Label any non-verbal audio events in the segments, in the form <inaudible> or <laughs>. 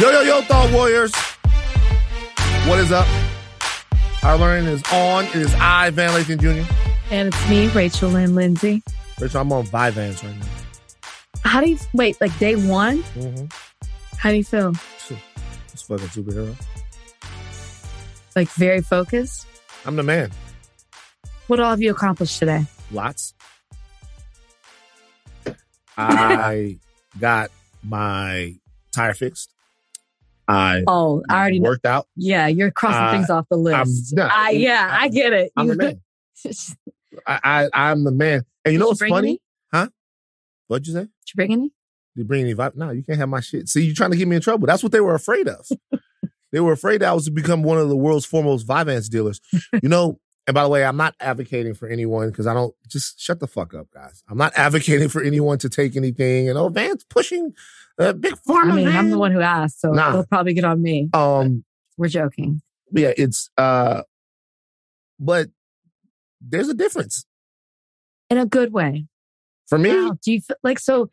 Yo, yo, yo, Thought Warriors. What is up? Higher Learning is on. It is I, Van Lathan Jr. And it's me, Rachel Lynn Lindsay. Rachel, I'm on Vyvanse right now. How do you wait? Like day one? Mm-hmm. How do you feel? It's fucking superhero. Like very focused? I'm the man. What all have you accomplished today? Lots. I <laughs> got my tire fixed. I Oh, I already know. worked out. Yeah, you're crossing things off the list. done. I, yeah, I get it. I'm You- the man. <laughs> I, I I'm the man. And you know Did what's funny? Any? What'd you say? Did you bring any? You bring any vibe? No, you can't have my shit. See, you're trying to get me in trouble. That's what they were afraid of. they were afraid that I was to become one of the world's foremost Vyvanse dealers. You know, and by the way, I'm not advocating for anyone because I don't just shut the fuck up, guys. I'm not advocating for anyone to take anything. And oh, Vance pushing a big pharma. I mean, I'm the one who asked, so Nah. they'll probably get on me. Um, We're joking. yeah, it's uh, but there's a difference In a good way. for me. Wow. Do you feel like so?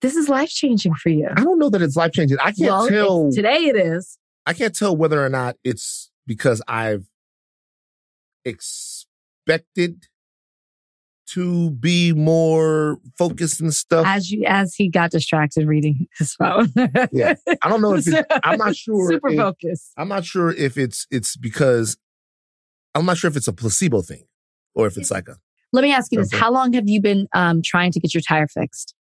This is life changing for you. I don't know that it's life changing. I can't Well, tell. today it is. I can't tell whether or not it's because I've expected to be more focused and stuff. As you as he got distracted reading his phone. Yeah. I don't know if it's, <laughs> I'm not sure. Super if- focused. I'm not sure if it's it's because I'm not sure if it's a placebo thing or if it's like a Let me ask you this: How long have you been um, trying to get your tire fixed?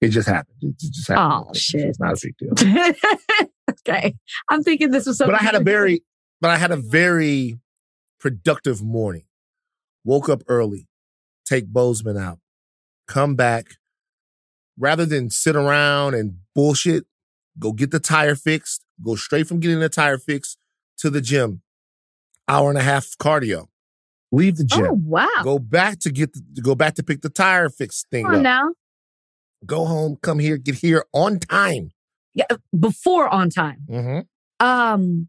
it just happened. It just happened. Oh, It's shit. not a big deal. <laughs> okay, I'm thinking this was something. But I had a very but I had a very productive morning. Woke up early, take Bozeman out, come back. Rather than sit around and bullshit, go get the tire fixed, go straight from getting the tire fixed to the gym. Hour and a half cardio. Leave the gym. Oh wow! Go back to get the, go back to pick the tire fix thing Come on up. now, Go home, come here, get here on time. yeah, before on time. Mm-hmm. Um,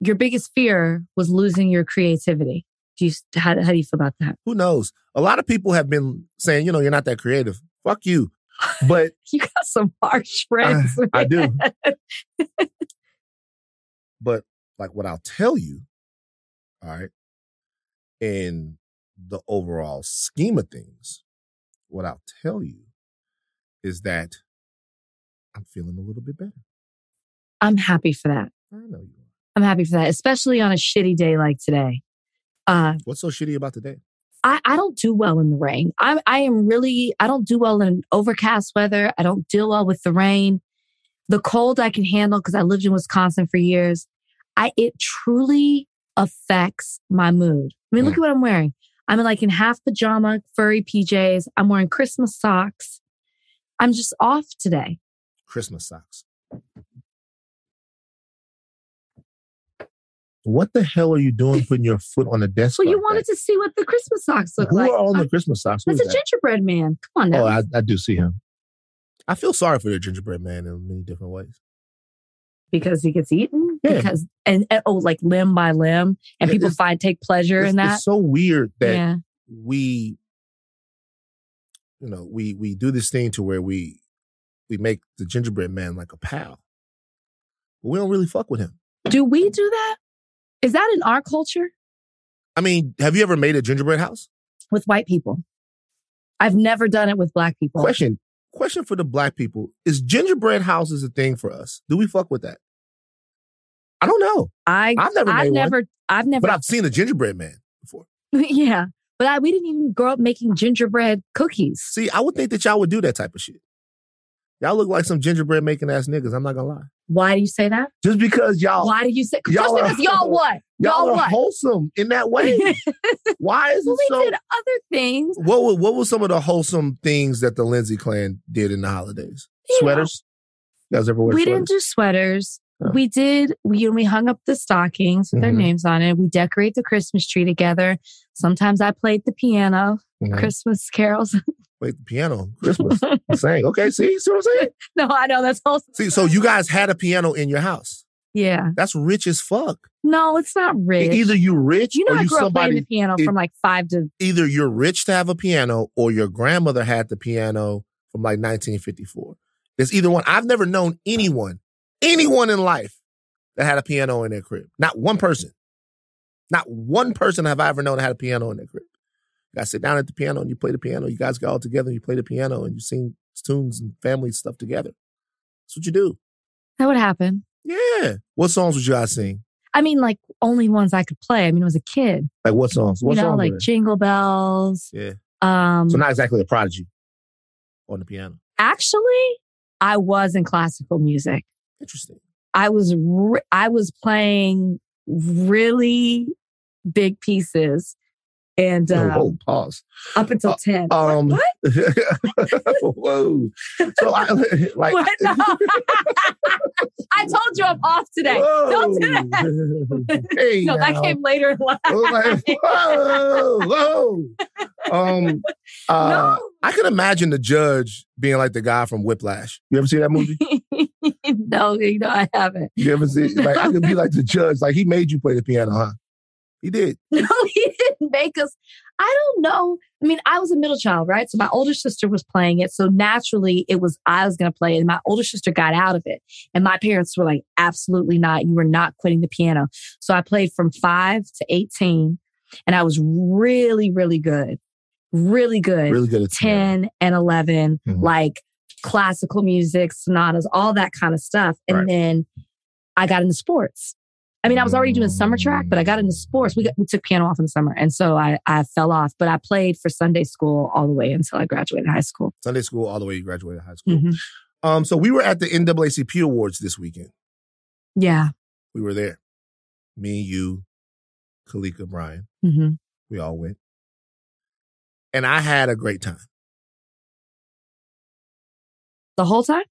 your biggest fear was losing your creativity. Do you how, how do you feel about that? Who knows? A lot of people have been saying, you know, you're not that creative. Fuck you. But <laughs> You got some harsh friends. I do. <laughs> but like what I'll tell you, all right, in the overall scheme of things, what I'll tell you is that I'm feeling a little bit better. I'm happy for that. I know you are. I'm happy for that, especially on a shitty day like today. Uh, What's so shitty about today? I, I don't do well in the rain. I I am really I don't do well in overcast weather. I don't deal well with the rain. The cold I can handle because I lived in Wisconsin for years. I it truly affects my mood. I mean, look Mm. at what I'm wearing. I'm like in half pajama, furry PJs. I'm wearing Christmas socks. I'm just off today. Christmas socks. What the hell are you doing putting your foot on the desk? Well, you like wanted that? to see what the Christmas socks look Who like. are on Uh, the Christmas socks? Who That's a that? gingerbread man. Come on now. Oh, I, I do see him. I feel sorry for the gingerbread man in many different ways. because he gets eaten Yeah. because and, and- oh like limb by limb and Yeah, people find take pleasure in that it's so weird that yeah we, you know, we we do this thing to where we we make the gingerbread man like a pal, but we don't really fuck with him. do we do that is that in our culture I mean, have you ever made a gingerbread house? with white people i've never done it with black people Question question for the black people: Is gingerbread houses a thing for us? Do we fuck with that? I don't know, i I've never i've one. never i've never but I've seen a gingerbread man before. <laughs> yeah but I, we didn't even grow up making gingerbread cookies See, I would think that y'all would do that type of shit. Y'all look like some gingerbread making ass niggas. I'm not gonna lie. why do you say that Just because y'all why do you say just y'all because y'all what y'all, y'all are what wholesome in that way. <laughs> Why is well, it we so? did other things What were, what were some of the wholesome things that the Lindsay clan did in the holidays? Sweaters. You guys ever wear we sweaters? didn't do sweaters. Oh. We did. We we hung up the stockings with their Mhm. names on it. We decorate the Christmas tree together. Sometimes I played the piano, Mhm. Christmas carols. <laughs> Wait, the piano, <laughs> Christmas, I'm saying. Okay, see, see what I'm saying? <laughs> no, I know that's also See, so you guys had a piano in your house. yeah. That's rich as fuck. No, it's not rich. Either you rich you know, or I you grew up playing the piano it- from like five to. Either you're rich to have a piano, or your grandmother had the piano from like 1954. It's either one. I've never known anyone, anyone in life that had a piano in their crib. Not one person. Not one person have I ever known that had a piano in their crib. You guys sit down at the piano and you play the piano. You guys get all together and you play the piano and you sing tunes and family stuff together. That's what you do. That would happen. Yeah. What songs would you guys sing? I mean, like only ones I could play. I mean, I was a kid. Like what songs? What you know, songs? like? Jingle Bells. yeah. Um, So not exactly a prodigy on the piano. actually, I was in classical music. Interesting. I was re- I was playing really big pieces, and uh, oh, pause. up until ten. Um, what? <laughs> whoa. So I <laughs> like. What? No. <laughs> I told you I'm off today. Don't do that. hey, No, that came later. Like, whoa, whoa. Um, uh, no. I can imagine the judge being like the guy from Whiplash. You ever see that movie? no, you know I haven't. You ever see? Like, I could be like the judge. Like, he made you play the piano, huh? He did. No, he us. I don't know. I mean, I was a middle child, right? So my older sister was playing it. So naturally, it was I was going to play it. And my older sister got out of it. And my parents were like, absolutely not. You were not quitting the piano. So I played from five to 18. And I was really, really good. Really good. Really good at piano. 10 and 11, Mhm. like classical music, sonatas, all that kind of stuff. And Right. then I got into sports. I mean, I was already doing summer track, but I got into sports. We got, we took piano off in the summer. And so I, I fell off, but I played for Sunday school all the way until I graduated high school. Sunday school all the way you graduated high school. Mhm. Um, so we were at the NAACP Awards this weekend. Yeah. We were there. Me, you, Kalika, Brian. hmm We all went. And I had a great time. The whole time?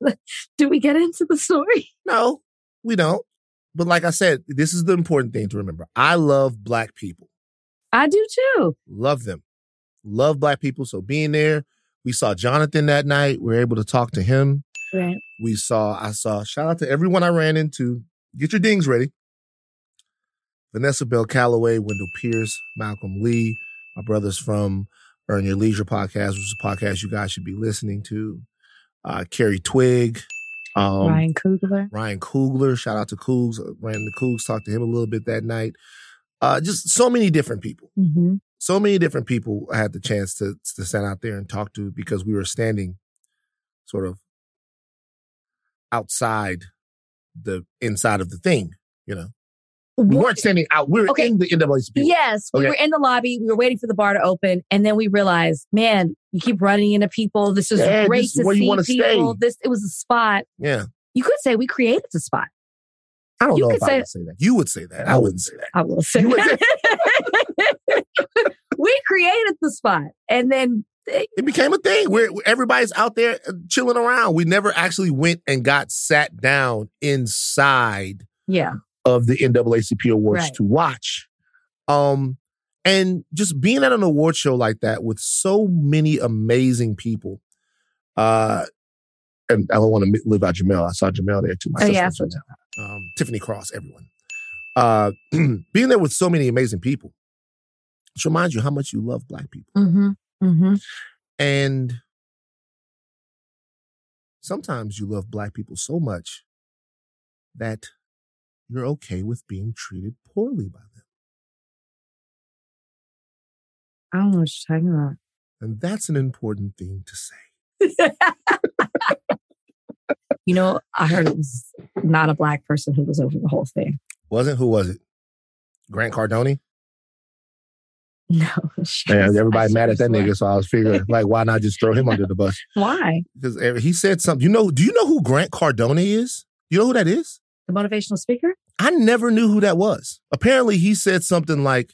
<laughs> Do we get into the story? No, we don't. But like I said, this is the important thing to remember. I love black people. I do too. Love them. Love black people. So being there, we saw Jonathan that night. We were able to talk to him. Right. We saw, I saw, shout out to everyone I ran into. Get your dings ready. Vanessa Bell Calloway, Wendell Pierce, Malcolm Lee, my brothers from Earn Your Leisure podcast, which is a podcast you guys should be listening to. Uh, Carrie Twig, um, Ryan Coogler. Ryan Coogler, shout out to Coogs, ran the Coogs, talked to him a little bit that night. Uh, just so many different people hmm so many different people I had the chance to to stand out there and talk to because we were standing sort of outside the inside of the thing, you know. We weren't standing out. We were Okay. in the NAACP. Yes, we were in the lobby. We were waiting for the bar to open, and then we realized, man, you keep running into people. This is Yeah, great this is to see people. stay. This it was a spot. Yeah. You could say we created the spot. I don't You know if I would say that. You would say that. I wouldn't say that. I will say that. <laughs> we created the spot, and then It became a thing where everybody's out there uh, chilling around. We never actually went and got sat down inside yeah, of the NAACP awards Right. to watch. Um, and just being at an award show like that with so many amazing people. Uh, and I don't want to live out Jemele. I saw Jemele there too. My Oh, yeah, um, Tiffany Cross, everyone. Uh, <clears throat> being there with so many amazing people. Just reminds you how much you love black people. mm-hmm. Mm-hmm. And sometimes you love black people so much that you're okay with being treated poorly by them. I don't know what you're talking about. And that's an important thing to say. You know, I heard it was not a black person who was over the whole thing. Wasn't who was it? Grant Cardone? No, <laughs> Yeah, everybody mad at that nigga. nigga, so I was figuring <laughs> like why not just throw him under the bus? Why? Because eh, he said something. You know, do you know who Grant Cardone is? You know who that is? The motivational speaker? I never knew who that was. Apparently, he said something like,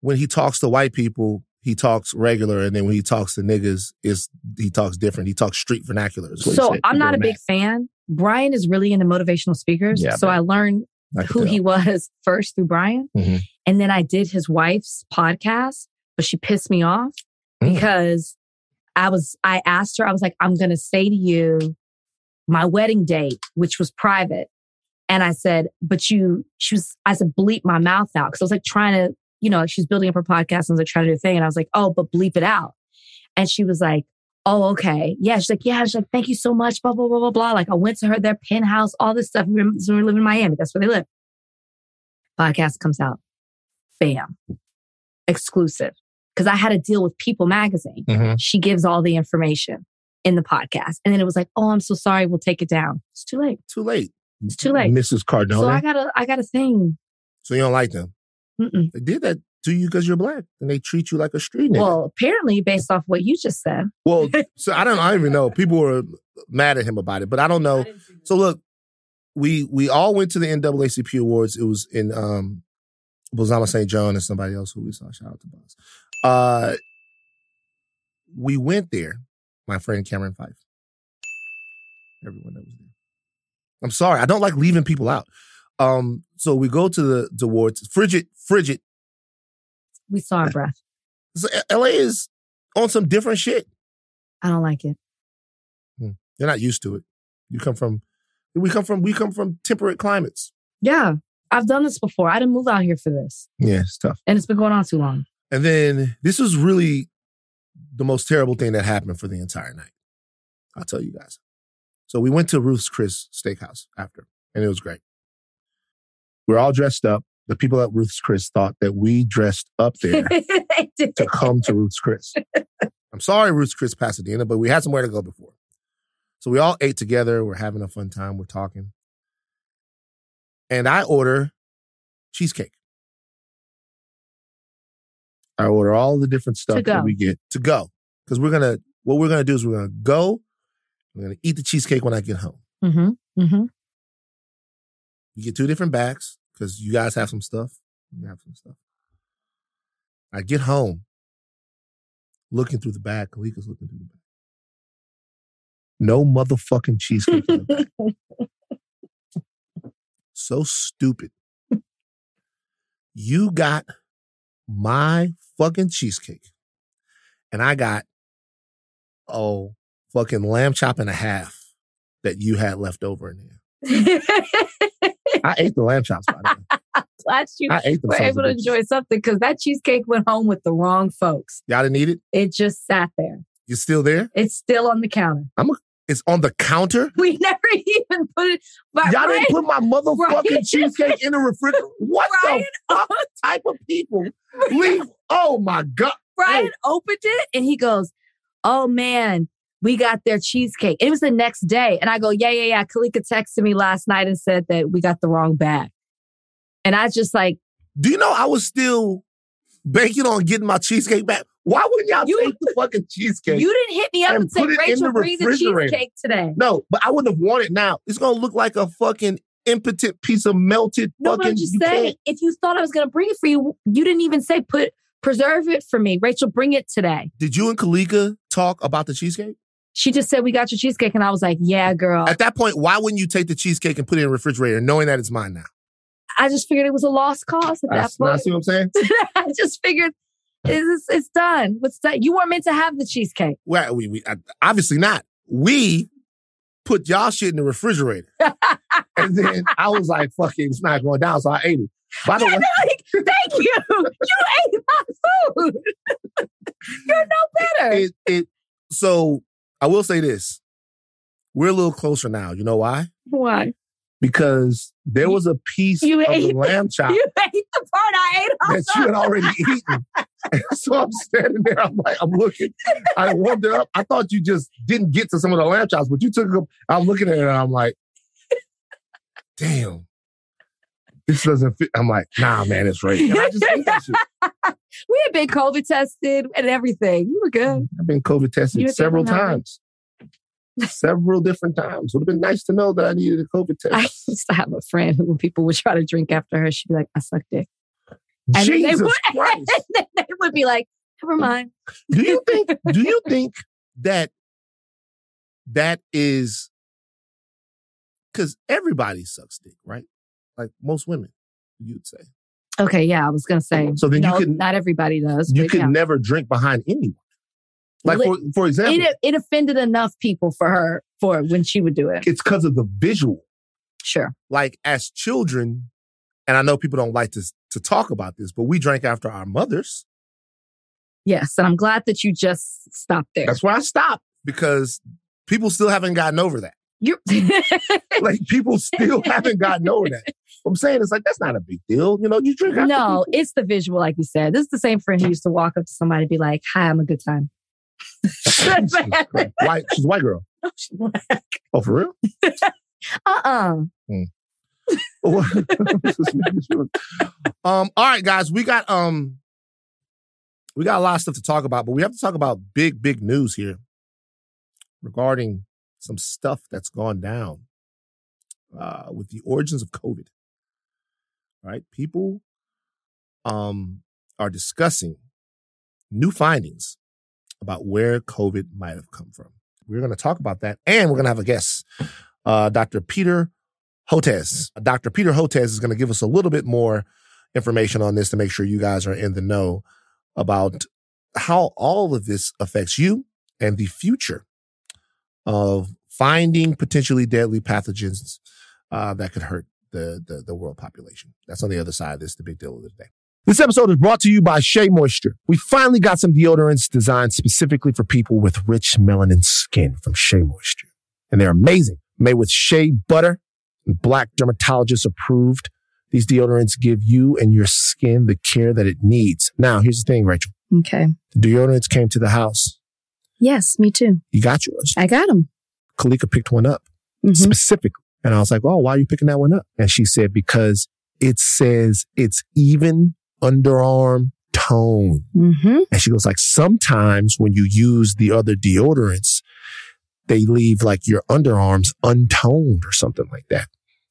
when he talks to white people, he talks regular, and then when he talks to niggas, is he talks different. He talks street vernacular. is what he So said. I'm not a People are big fan. Brian is really into motivational speakers. Yeah, so man. I learned. I who tell. he was <laughs> first through Brian. Mhm. And then I did his wife's podcast, but she pissed me off Mm. because I was, I asked her, I was like, I'm going to say to you my wedding date, which was private. And I said, but you, she was, I said, bleep my mouth out. Cause I was like trying to you know, she's building up her podcast and I was like trying to do a thing. And I was like, oh, but bleep it out. And she was like, oh, okay. Yeah. She's like, yeah. She's like, thank you so much. Blah, blah, blah, blah, blah. Like I went to her, their penthouse, all this stuff. We were, we live in Miami. That's where they live. Podcast comes out. Bam. Exclusive. Because I had a deal with People Magazine. Mhm. She gives all the information in the podcast. And then it was like, oh, I'm so sorry. We'll take it down. It's too late. Too late. It's too late. Mrs. Cardone. So So, I got a, I got a thing. So you don't like them. Mm-mm. They did that to you because you're black and they treat you like a street nigga. Well, apparently, based off what you just said. Well, <laughs> so I don't. I don't even know. People were mad at him about it, but I don't know. So look, we we all went to the NAACP awards. It was in um, Bozoma St. John and somebody else who we saw. Shout out to Boz. Uh, we went there. My friend Cameron Fife. Everyone that was there. I'm sorry. I don't like leaving people out. Um, so we go to the, the awards. Frigid, frigid. We saw our eh, breath. So eh, LA is on some different shit. I don't like it. Hmm. You're not used to it. You come from, we come from, we come from temperate climates. Yeah. I've done this before. I didn't move out here for this. Yeah, it's tough. And it's been going on too long. And then this was really the most terrible thing that happened for the entire night. I'll tell you guys. So we went to Ruth's Chris Steakhouse after, and it was great. We are all dressed up. The people at Ruth's Chris thought that we dressed up <laughs> there to come to Ruth's Chris. I'm sorry, Ruth's Chris Pasadena, but we had somewhere to go before. So we all ate together. We're having a fun time. We're talking. And I order cheesecake. I order all the different stuff that we get to go. Because we're gonna what we're gonna do is we're gonna go, we're gonna eat the cheesecake when I get home. Mm-hmm. Mm-hmm. You get two different bags because you guys have some stuff. You have some stuff. I get home, looking through the bag. Kalika's looking through the bag. No motherfucking cheesecake. in the bag. <laughs> so stupid. You got my fucking cheesecake, and I got oh fucking lamb chop and a half that you had left over in there. <laughs> I ate the lamb chops. By the way. <laughs> Glad you I ate them. were able to bitches. enjoy something because that cheesecake went home with the wrong folks. Y'all didn't eat it. It just sat there. You still there? It's still on the counter. I'm. A, it's on the counter. <laughs> We never even put it. But Y'all Ryan, didn't put my motherfucking Ryan- cheesecake in the refrigerator. What Ryan, the fuck type of people leave? Oh my god! Brian opened it and he goes, "Oh man, we got their cheesecake." It was the next day, and I go, "Yeah, yeah, yeah." Kalika texted me last night and said that we got the wrong bag, and I just like, Do you know I was still banking on getting my cheesecake back? Why wouldn't y'all You- take the fucking cheesecake? you didn't hit me up And and, say, put it in "Rachel, bring the cheesecake today." no, but I wouldn't have wanted it now. It's gonna look like a fucking impotent piece of melted No, but fucking. I'm just you saying, if you thought I was going to bring it for you, you didn't even say put preserve it for me. Rachel, bring it today. Did you and Kalika talk about the cheesecake? She just said we got your cheesecake, and I was like, "Yeah, girl." At that point, why wouldn't you take the cheesecake and put it in the refrigerator, knowing that it's mine now? I just figured it was a lost cause at I, that now point. see what I'm saying? <laughs> I just figured it's, it's done. What's that? You weren't meant to have the cheesecake. Well, we, we uh, obviously not. We put y'all shit in the refrigerator, <laughs> and then I was like, "Fuck it, it's not going down," so I ate it. By the way, like, thank you. You ate my food. <laughs> You're no better. it, it so I will say this: we're a little closer now. You know why? Why? Because there was a piece You of the lamb <laughs> chop You ate the part I ate that you had already eaten. <laughs> And so I'm standing there. I'm like, I'm looking. I warmed it up. I thought you just didn't get to some of the lamb chops, but you took them. I'm looking at it and I'm like, damn, this doesn't fit. I'm like, nah, man, it's right. And I just that shit. <laughs> we had been COVID tested and everything. You were good. I've been COVID tested several times. several different times. Would have been nice to know that I needed a COVID <laughs> test. I used to have a friend who, when people would try to drink after her, she'd be like, I suck dick. And then they Jesus would, <laughs> Christ. and they would be like, never mind. do you think do you think that that is because everybody sucks dick, right? Like most women, you'd say. Okay, yeah, I was gonna say. So then you no, could- not everybody does. You could yeah. never drink behind anyone. Like Li- for, for example, it it offended enough people for her for when she would do it. it's because of the visual. Sure. Like as children, and I know people don't like to to talk about this, but we drank after our mothers. Yes, and I'm glad that you just stopped there. That's why I stopped because people still haven't gotten over that. You <laughs> like people still haven't gotten over that. I'm saying it's like that's not a big deal. You know, you drink. no, it's the visual, like you said. This is the same friend who used to walk up to somebody and be like, "Hi, I'm a good time." <laughs> White. She's a white girl. Oh, for real? <laughs> uh-uh. <laughs> um. All right, guys. We got um. We got a lot of stuff to talk about, but we have to talk about big, big news here regarding some stuff that's gone down uh, with the origins of COVID. Right? People um are discussing new findings about where COVID might have come from. We're going to talk about that, and we're going to have a guest, uh, Dr. Peter Hotez. Dr. Peter Hotez is going to give us a little bit more information on this to make sure you guys are in the know about how all of this affects you and the future of finding potentially deadly pathogens uh, that could hurt the, the the world population. That's on the other side of this, the big deal of the day. This episode is brought to you by Shea Moisture. We finally got some deodorants designed specifically for people with rich melanin skin from Shea Moisture. And they're amazing. Made with shea butter and black dermatologist approved. These deodorants give you and your skin the care that it needs. Now, here's the thing, Rachel. Okay. The deodorants came to the house. Yes, me too. You got yours. I got them. Kalika picked one up hmm specifically. And I was like, oh, why are you picking that one up? And she said, because it says it's even underarm tone. hmm And she goes like, sometimes when you use the other deodorants, they leave like your underarms untoned or something like that.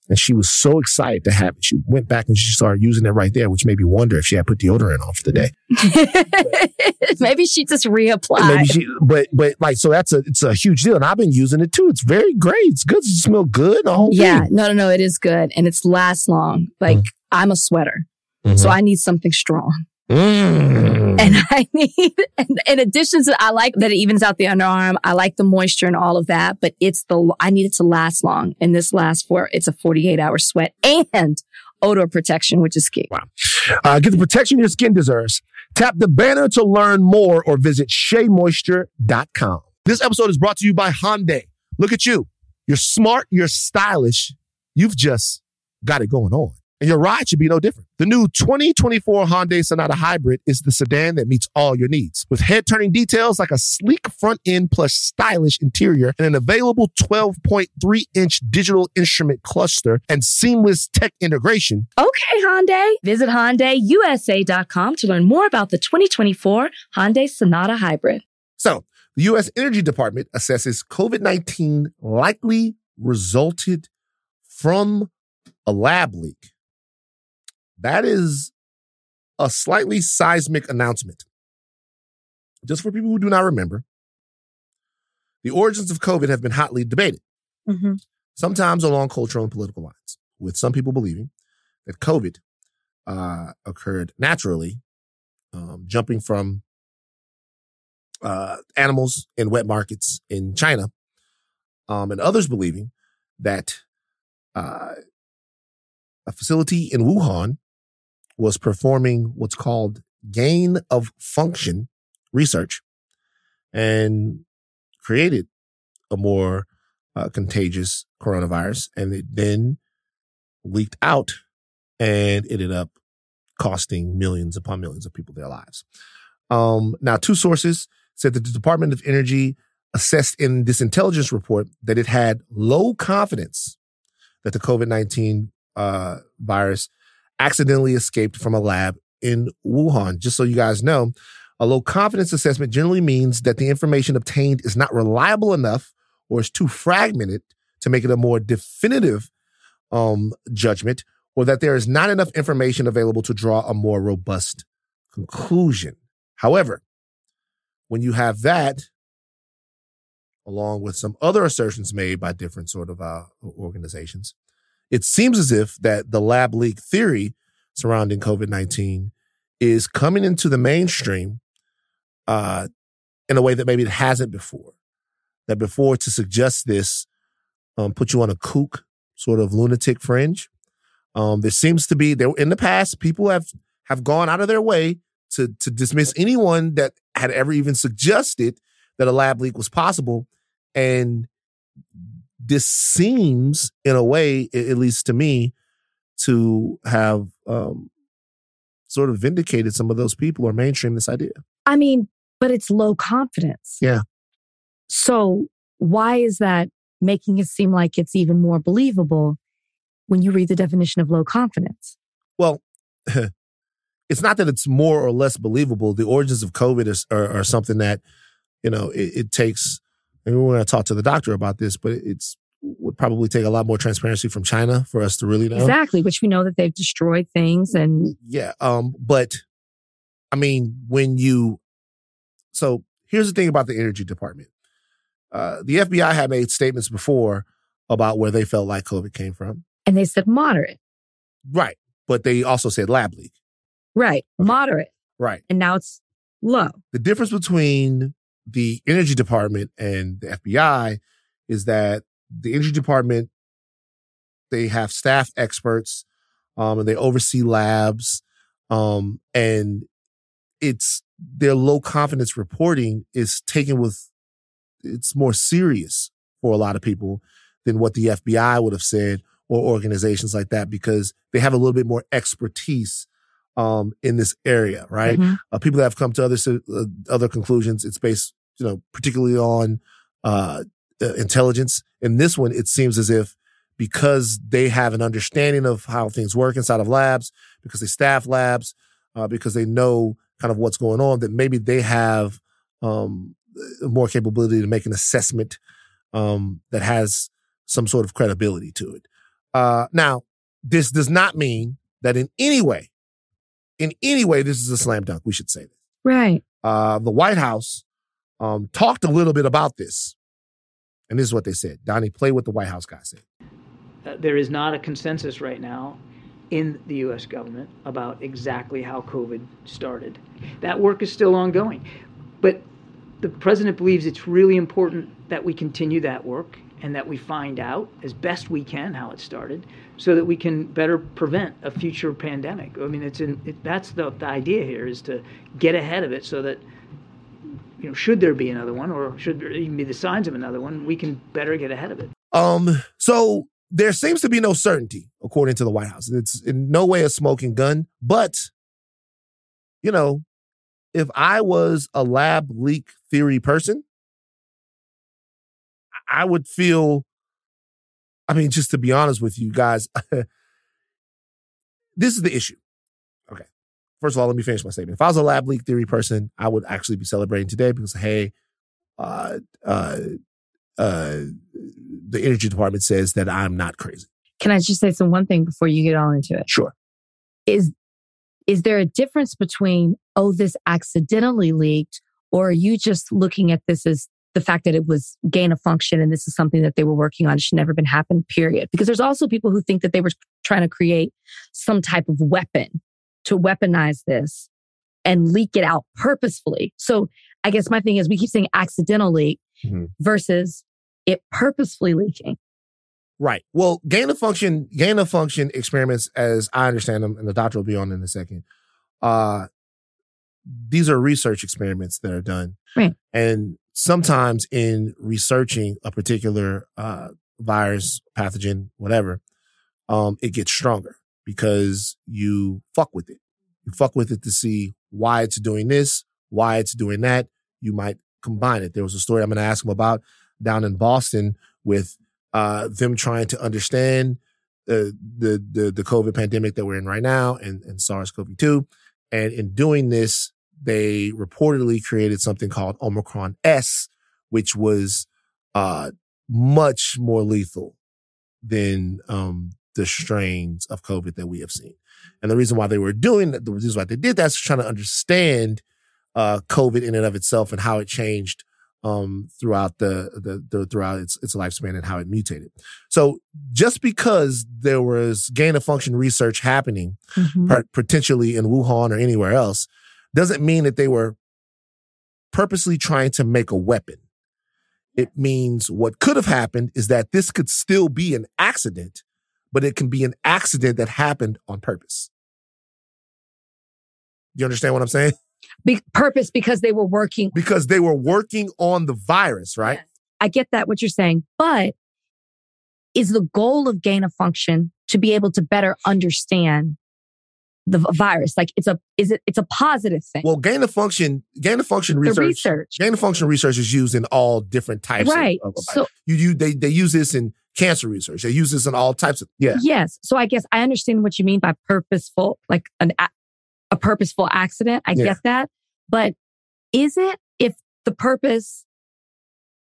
And she was so excited to have it. She went back and she started using it right there, which made me wonder if she had put deodorant on for the day. <laughs> Maybe she just reapplied. Maybe she, but, but like, so that's a, it's a huge deal. And I've been using it too. It's very great. It's good. It smells good. The whole yeah, thing. no, no, no. It is good and it's lasts long. Like mm-hmm. I'm a sweater, mm-hmm. so I need something strong. Mm. And <laughs> I need, and in addition to, I like that it evens out the underarm. I like the moisture and all of that, but it's the, I need it to last long. And this lasts for, it's a 48 hour sweat and odor protection, which is key. Uh, get the protection your skin deserves. Tap the banner to learn more or visit SheaMoisture.com. This episode is brought to you by Hyundai. Look at you. You're smart, you're stylish. You've just got it going on. And your ride should be no different. The new 2024 Hyundai Sonata Hybrid is the sedan that meets all your needs. With head-turning details like a sleek front end plus stylish interior and an available 12.3 inch digital instrument cluster and seamless tech integration, Okay, Hyundai. Visit HyundaiUSA.com to learn more about the 2024 Hyundai Sonata Hybrid. So, the U.S. Energy Department assesses COVID 19 likely resulted from a lab leak. That is a slightly seismic announcement. Just for people who do not remember, the origins of COVID have been hotly debated, Mm-hmm. sometimes along cultural and political lines, with some people believing that COVID uh, occurred naturally, um, jumping from uh, animals in wet markets in China, um, and others believing that uh, a facility in Wuhan was performing what's called gain of function research and created a more uh, contagious coronavirus, and it then leaked out and ended up costing millions upon millions of people their lives. Um, now, two sources said that the Department of Energy assessed in this intelligence report that it had low confidence that the COVID 19 uh, virus accidentally escaped from a lab in Wuhan. Just so you guys know, a low confidence assessment generally means that the information obtained is not reliable enough or is too fragmented to make it a more definitive um, judgment, or that there is not enough information available to draw a more robust conclusion. However, when you have that, along with some other assertions made by different sort of uh, organizations, it seems as if that the lab leak theory surrounding COVID-19 is coming into the mainstream uh, in a way that maybe it hasn't before. That before to suggest this um, put you on a kook sort of lunatic fringe. Um, there seems to be there in the past people have have gone out of their way to to dismiss anyone that had ever even suggested that a lab leak was possible, and this seems, in a way, at least to me, to have um, sort of vindicated some of those people or mainstream this idea. I mean, but it's low confidence. Yeah. So why is that making it seem like it's even more believable when you read the definition of low confidence? Well, <laughs> it's not that it's more or less believable. The origins of COVID is, are, are something that, you know, it, it takes, and we're going to talk to the doctor about this, but it's would probably take a lot more transparency from China for us to really know. Exactly, which we know that they've destroyed things and yeah, um but I mean when you so here's the thing about the energy department. Uh the FBI had made statements before about where they felt like COVID came from. And they said moderate. Right. But they also said lab leak. Right. Moderate. Right. And now it's low. The difference between the energy department and the FBI is that the energy department, they have staff experts, um, and they oversee labs, um, and it's their low confidence reporting is taken with, it's more serious for a lot of people than what the FBI would have said or organizations like that because they have a little bit more expertise um, in this area, right? Mm-hmm. Uh, people that have come to other uh, other conclusions, it's based, you know, particularly on uh, uh, intelligence. In this one, it seems as if because they have an understanding of how things work inside of labs, because they staff labs, uh, because they know kind of what's going on, that maybe they have um, more capability to make an assessment um, that has some sort of credibility to it. Uh, now, this does not mean that in any way, in any way, this is a slam dunk. We should say this. Right. Uh, the White House um, talked a little bit about this and this is what they said. Donnie, play what the White House guy said. Uh, there is not a consensus right now in the U.S. government about exactly how COVID started. That work is still ongoing. But the president believes it's really important that we continue that work and that we find out as best we can how it started so that we can better prevent a future pandemic. I mean, it's in, it, that's the, the idea here is to get ahead of it so that you know, should there be another one or should there even be the signs of another one, we can better get ahead of it. Um, so there seems to be no certainty, according to the White House. It's in no way a smoking gun, but you know, if I was a lab leak theory person, I would feel, I mean, just to be honest with you guys, <laughs> this is the issue first of all, let me finish my statement. If I was a lab leak theory person, I would actually be celebrating today because, hey, uh, uh, uh, the energy department says that I'm not crazy. Can I just say some one thing before you get all into it? Sure. Is is there a difference between oh this accidentally leaked, or are you just looking at this as the fact that it was gain of function and this is something that they were working on it should never been happened period because there's also people who think that they were trying to create some type of weapon to weaponize this and leak it out purposefully. So I guess my thing is we keep saying accidental leak mm-hmm. versus it purposefully leaking. Right. Well, gain of function, gain of function experiments, as I understand them, and the doctor will be on in a second. Uh, these are research experiments that are done. Right. And sometimes in researching a particular uh, virus, pathogen, whatever, um, it gets stronger because you fuck with it. You fuck with it to see why it's doing this, why it's doing that. You might combine it. There was a story I'm going to ask him about down in Boston with uh, them trying to understand the, the, the the COVID pandemic that we're in right now and, and SARS-CoV-2. And in doing this, they reportedly created something called Omicron S, which was uh, much more lethal than um, the strains of COVID that we have seen. And the reason why they were doing that, the reason why they did that is trying to understand uh, COVID in and of itself and how it changed um, throughout the, the, the, throughout its its lifespan and how it mutated. So just because there was gain of function research happening mm-hmm. potentially in Wuhan or anywhere else, doesn't mean that they were purposely trying to make a weapon. It means what could have happened is that this could still be an accident but it can be an accident that happened on purpose. You understand what I'm saying? Be- purpose because they were working. Because they were working on the virus, right? I get that what you're saying, but is the goal of gain of function to be able to better understand the virus? Like it's a is it it's a positive thing. Well, gain of function, gain of function research, research. gain of function research is used in all different types. Right. Of, of So you, you, they, they use this in cancer research. They use this in all types of. Yeah. yes. So I guess I understand what you mean by purposeful, like an a, a purposeful accident. I Yeah. get that. But is it if the purpose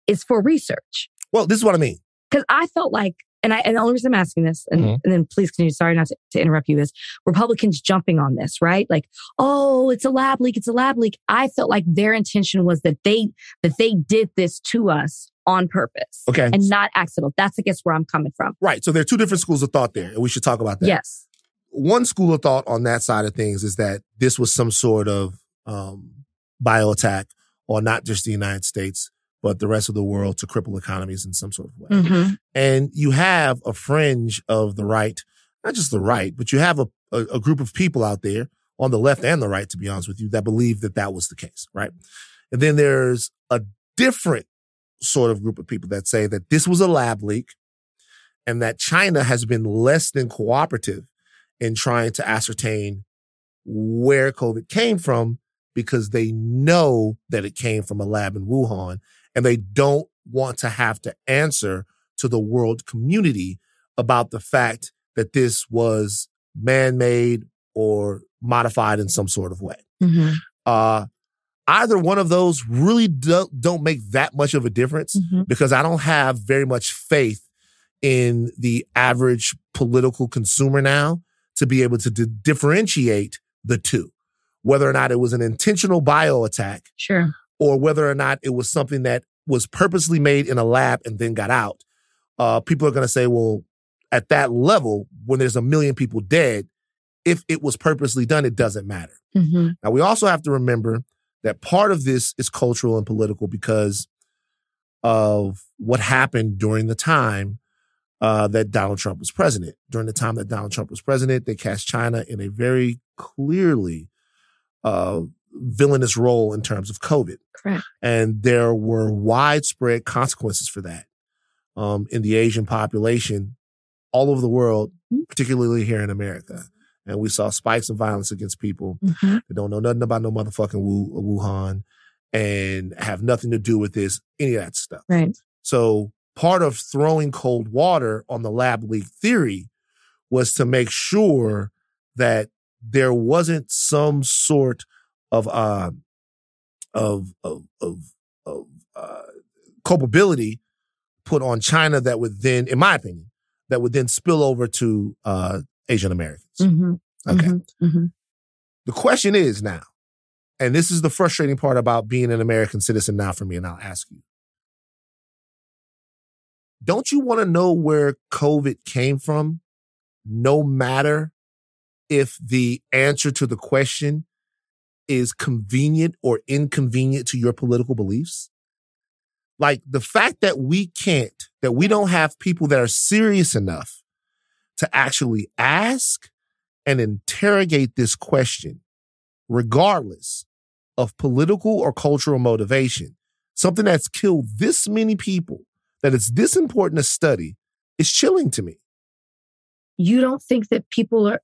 is for research? Well, this is what I mean. because I felt like, and I, and the only reason I'm asking this, and, Mhm. and then please continue. Sorry not to, to interrupt you. Is Republicans jumping on this, right? Like, oh, it's a lab leak. It's a lab leak. I felt like their intention was that they that they did this to us on purpose Okay. and not accidental. That's I guess where I'm coming from. right. So there are two different schools of thought there, and we should talk about that. Yes. One school of thought on that side of things is that this was some sort of um, bio attack on not just the United States, but the rest of the world to cripple economies in some sort of way. Mm-hmm. And you have a fringe of the right, not just the right, but you have a, a, a group of people out there on the left and the right, to be honest with you, that believe that that was the case, right? And then there's a different sort of group of people that say that this was a lab leak and that China has been less than cooperative in trying to ascertain where COVID came from because they know that it came from a lab in Wuhan and they don't want to have to answer to the world community about the fact that this was man-made or modified in some sort of way. Mm-hmm. Uh, either one of those really do, don't make that much of a difference Mm-hmm. because I don't have very much faith in the average political consumer now to be able to di- differentiate the two, whether or not it was an intentional bio attack Sure. Or whether or not it was something that was purposely made in a lab and then got out. Uh, people are going to say, well, at that level, when there's a million people dead, if it was purposely done, it doesn't matter. Mm-hmm. Now, we also have to remember that part of this is cultural and political because of what happened during the time uh, that Donald Trump was president. During the time that Donald Trump was president, they cast China in a very clearly uh, villainous role in terms of COVID. Correct. And there were widespread consequences for that um, in the Asian population all over the world, Mhm. particularly here in America. And we saw spikes in violence against people Mm-hmm. that don't know nothing about no motherfucking Wu, Wuhan and have nothing to do with this, any of that stuff. Right. So part of throwing cold water on the lab leak theory was to make sure that there wasn't some sort of uh, of of of, of uh, culpability put on China that would then, in my opinion, that would then spill over to uh, Asian Americans. Mm-hmm. Okay. Mm-hmm. The question is now, and this is the frustrating part about being an American citizen now for me, and I'll ask you. Don't you want to know where COVID came from, no matter if the answer to the question is convenient or inconvenient to your political beliefs? Like the fact that we can't, that we don't have people that are serious enough to actually ask and interrogate this question, regardless of political or cultural motivation, something that's killed this many people, that it's this important to study, is chilling to me. you don't think that people are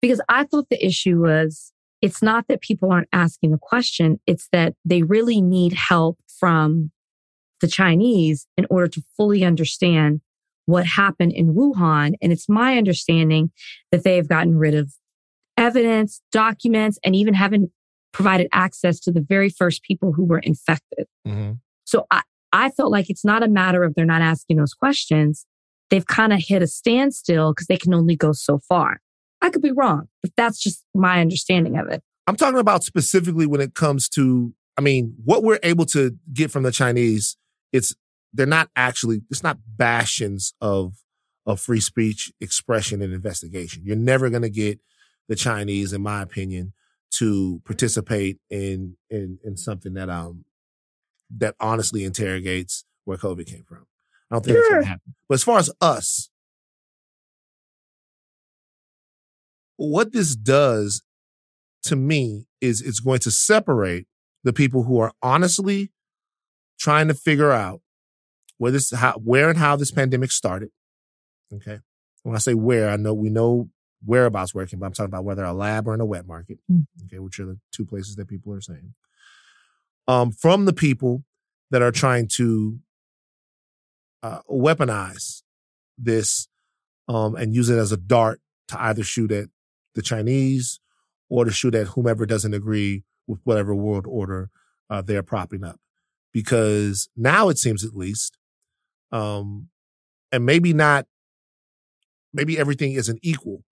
because I thought the issue was it's not that people aren't asking the question, it's that they really need help from the Chinese in order to fully understand what happened in Wuhan. And it's my understanding that they have gotten rid of evidence, documents, and even haven't provided access to the very first people who were infected. Mm-hmm. So I, I felt like it's not a matter of they're not asking those questions. They've kind of hit a standstill because they can only go so far. I could be wrong, but that's just my understanding of it. I'm talking about specifically when it comes to, I mean, what we're able to get from the Chinese, it's, they're not actually, it's not bastions of, of free speech, expression, and investigation. You're never going to get the Chinese, in my opinion, to participate in, in, in something that, um, that honestly interrogates where COVID came from. I don't think that's going to happen. But as far as us, what this does to me is it's going to separate the people who are honestly trying to figure out where this how where and how this pandemic started. Okay. When I say where, I know we know whereabouts working, but I'm talking about whether a lab or in a wet market. Mm. Okay, which are the two places that people are saying. Um, from the people that are trying to uh, weaponize this um, and use it as a dart to either shoot at the Chinese or to shoot at whomever doesn't agree with whatever world order uh, they're propping up. Because now it seems, at least, um, and maybe not, maybe everything isn't equal,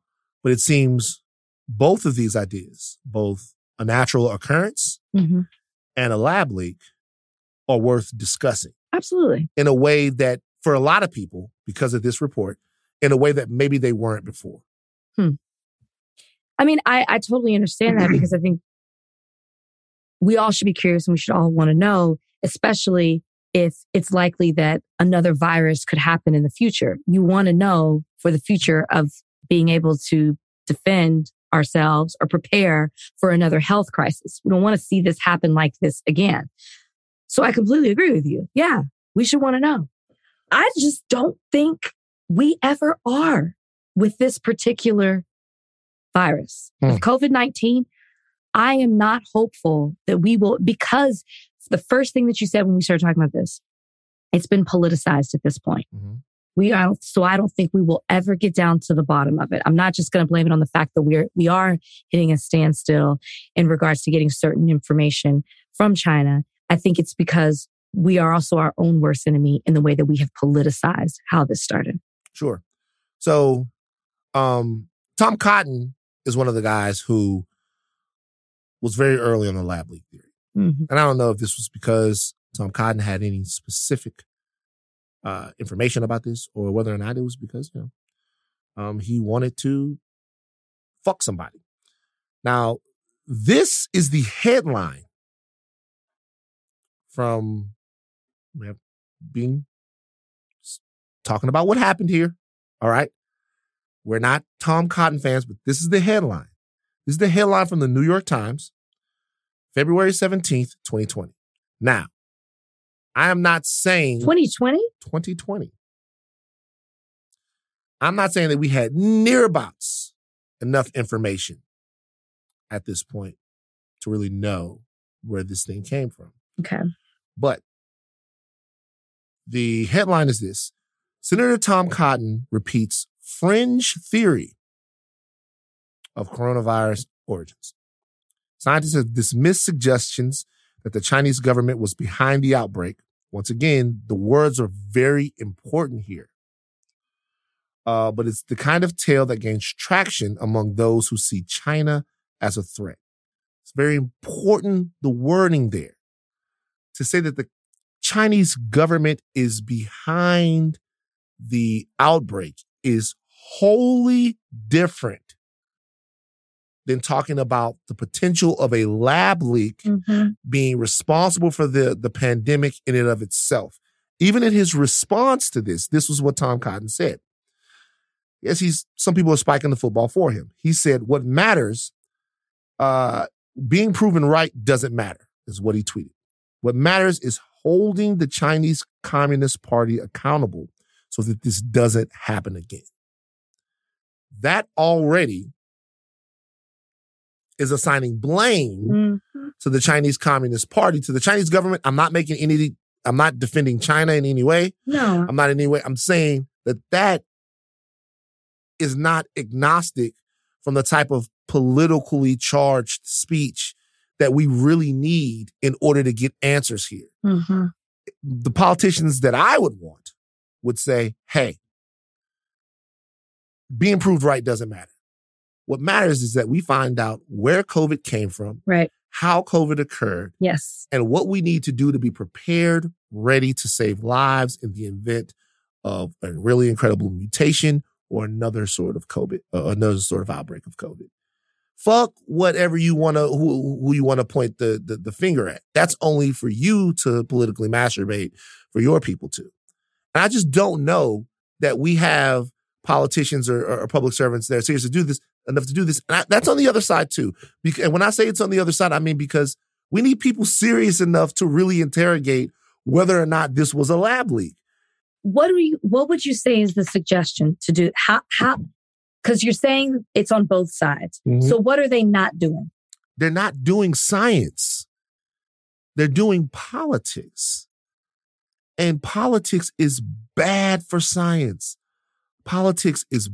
but it seems both of these ideas, both a natural occurrence hmm and a lab leak, are worth discussing Absolutely. in a way that, for a lot of people, because of this report, in a way that maybe they weren't before. I mean, I, I totally understand that because I think we all should be curious and we should all want to know, especially if it's likely that another virus could happen in the future. You want to know for the future of being able to defend ourselves or prepare for another health crisis. We don't want to see this happen like this again. So I completely agree with you. Yeah, we should want to know. I just don't think we ever are with this particular virus. With COVID 19, I am not hopeful that we will, because the first thing that you said when we started talking about this, it's been politicized at this point. Mhm. We are, so I don't think we will ever get down to the bottom of it. I'm not just going to blame it on the fact that we're, we are hitting a standstill in regards to getting certain information from China. I think it's because we are also our own worst enemy in the way that we have politicized how this started. Sure. So, um, Tom Cotton is one of the guys who was very early on the lab leak theory. Mhm. And I don't know if this was because Tom Cotton had any specific uh, information about this or whether or not it was because, you know, um, he wanted to fuck somebody. Now, this is the headline from we have being talking about what happened here. All right. We're not Tom Cotton fans, but this is the headline. This is the headline from the New York Times, February 17th, 2020. Now, I am not saying 2020? 2020. I'm not saying that we had nearabouts enough information at this point to really know where this thing came from. Okay. But the headline is this Senator Tom Cotton repeats fringe theory of coronavirus origins. Scientists have dismissed suggestions that the Chinese government was behind the outbreak. Once again, the words are very important here. Uh, but it's the kind of tale that gains traction among those who see China as a threat. It's very important, the wording there, to say that the Chinese government is behind the outbreak is wholly different than talking about the potential of a lab leak being responsible for the, the pandemic in and of itself. Even in his response to this, this was what Tom Cotton said. Yes, he's some people are spiking the football for him. He said, what matters, uh, being proven right doesn't matter, is what he tweeted. What matters is holding the Chinese Communist Party accountable so that this doesn't happen again. That already is assigning blame Mhm. to the Chinese Communist Party, to the Chinese government. I'm not making any, I'm not defending China in any way. No. I'm not in any way, I'm saying that that is not agnostic from the type of politically charged speech that we really need in order to get answers here. Mhm. The politicians that I would want would say, hey, being proved right doesn't matter. What matters is that we find out where COVID came from, Right. how COVID occurred, Yes. and what we need to do to be prepared, ready to save lives in the event of a really incredible mutation or another sort of COVID, uh, another sort of outbreak of COVID. Fuck whatever you want to, who, who you want to point the, the, the finger at. That's only for you to politically masturbate for your people to. And I just don't know that we have politicians or, or public servants that are serious to do this enough to do this. And I, that's on the other side too. Because, and when I say it's on the other side, I mean because we need people serious enough to really interrogate whether or not this was a lab leak. What do you? What would you say is the suggestion to do? How? How? Because you're saying it's on both sides. Mhm. So what are they not doing? They're not doing science. They're doing politics. And politics is bad for science. Politics is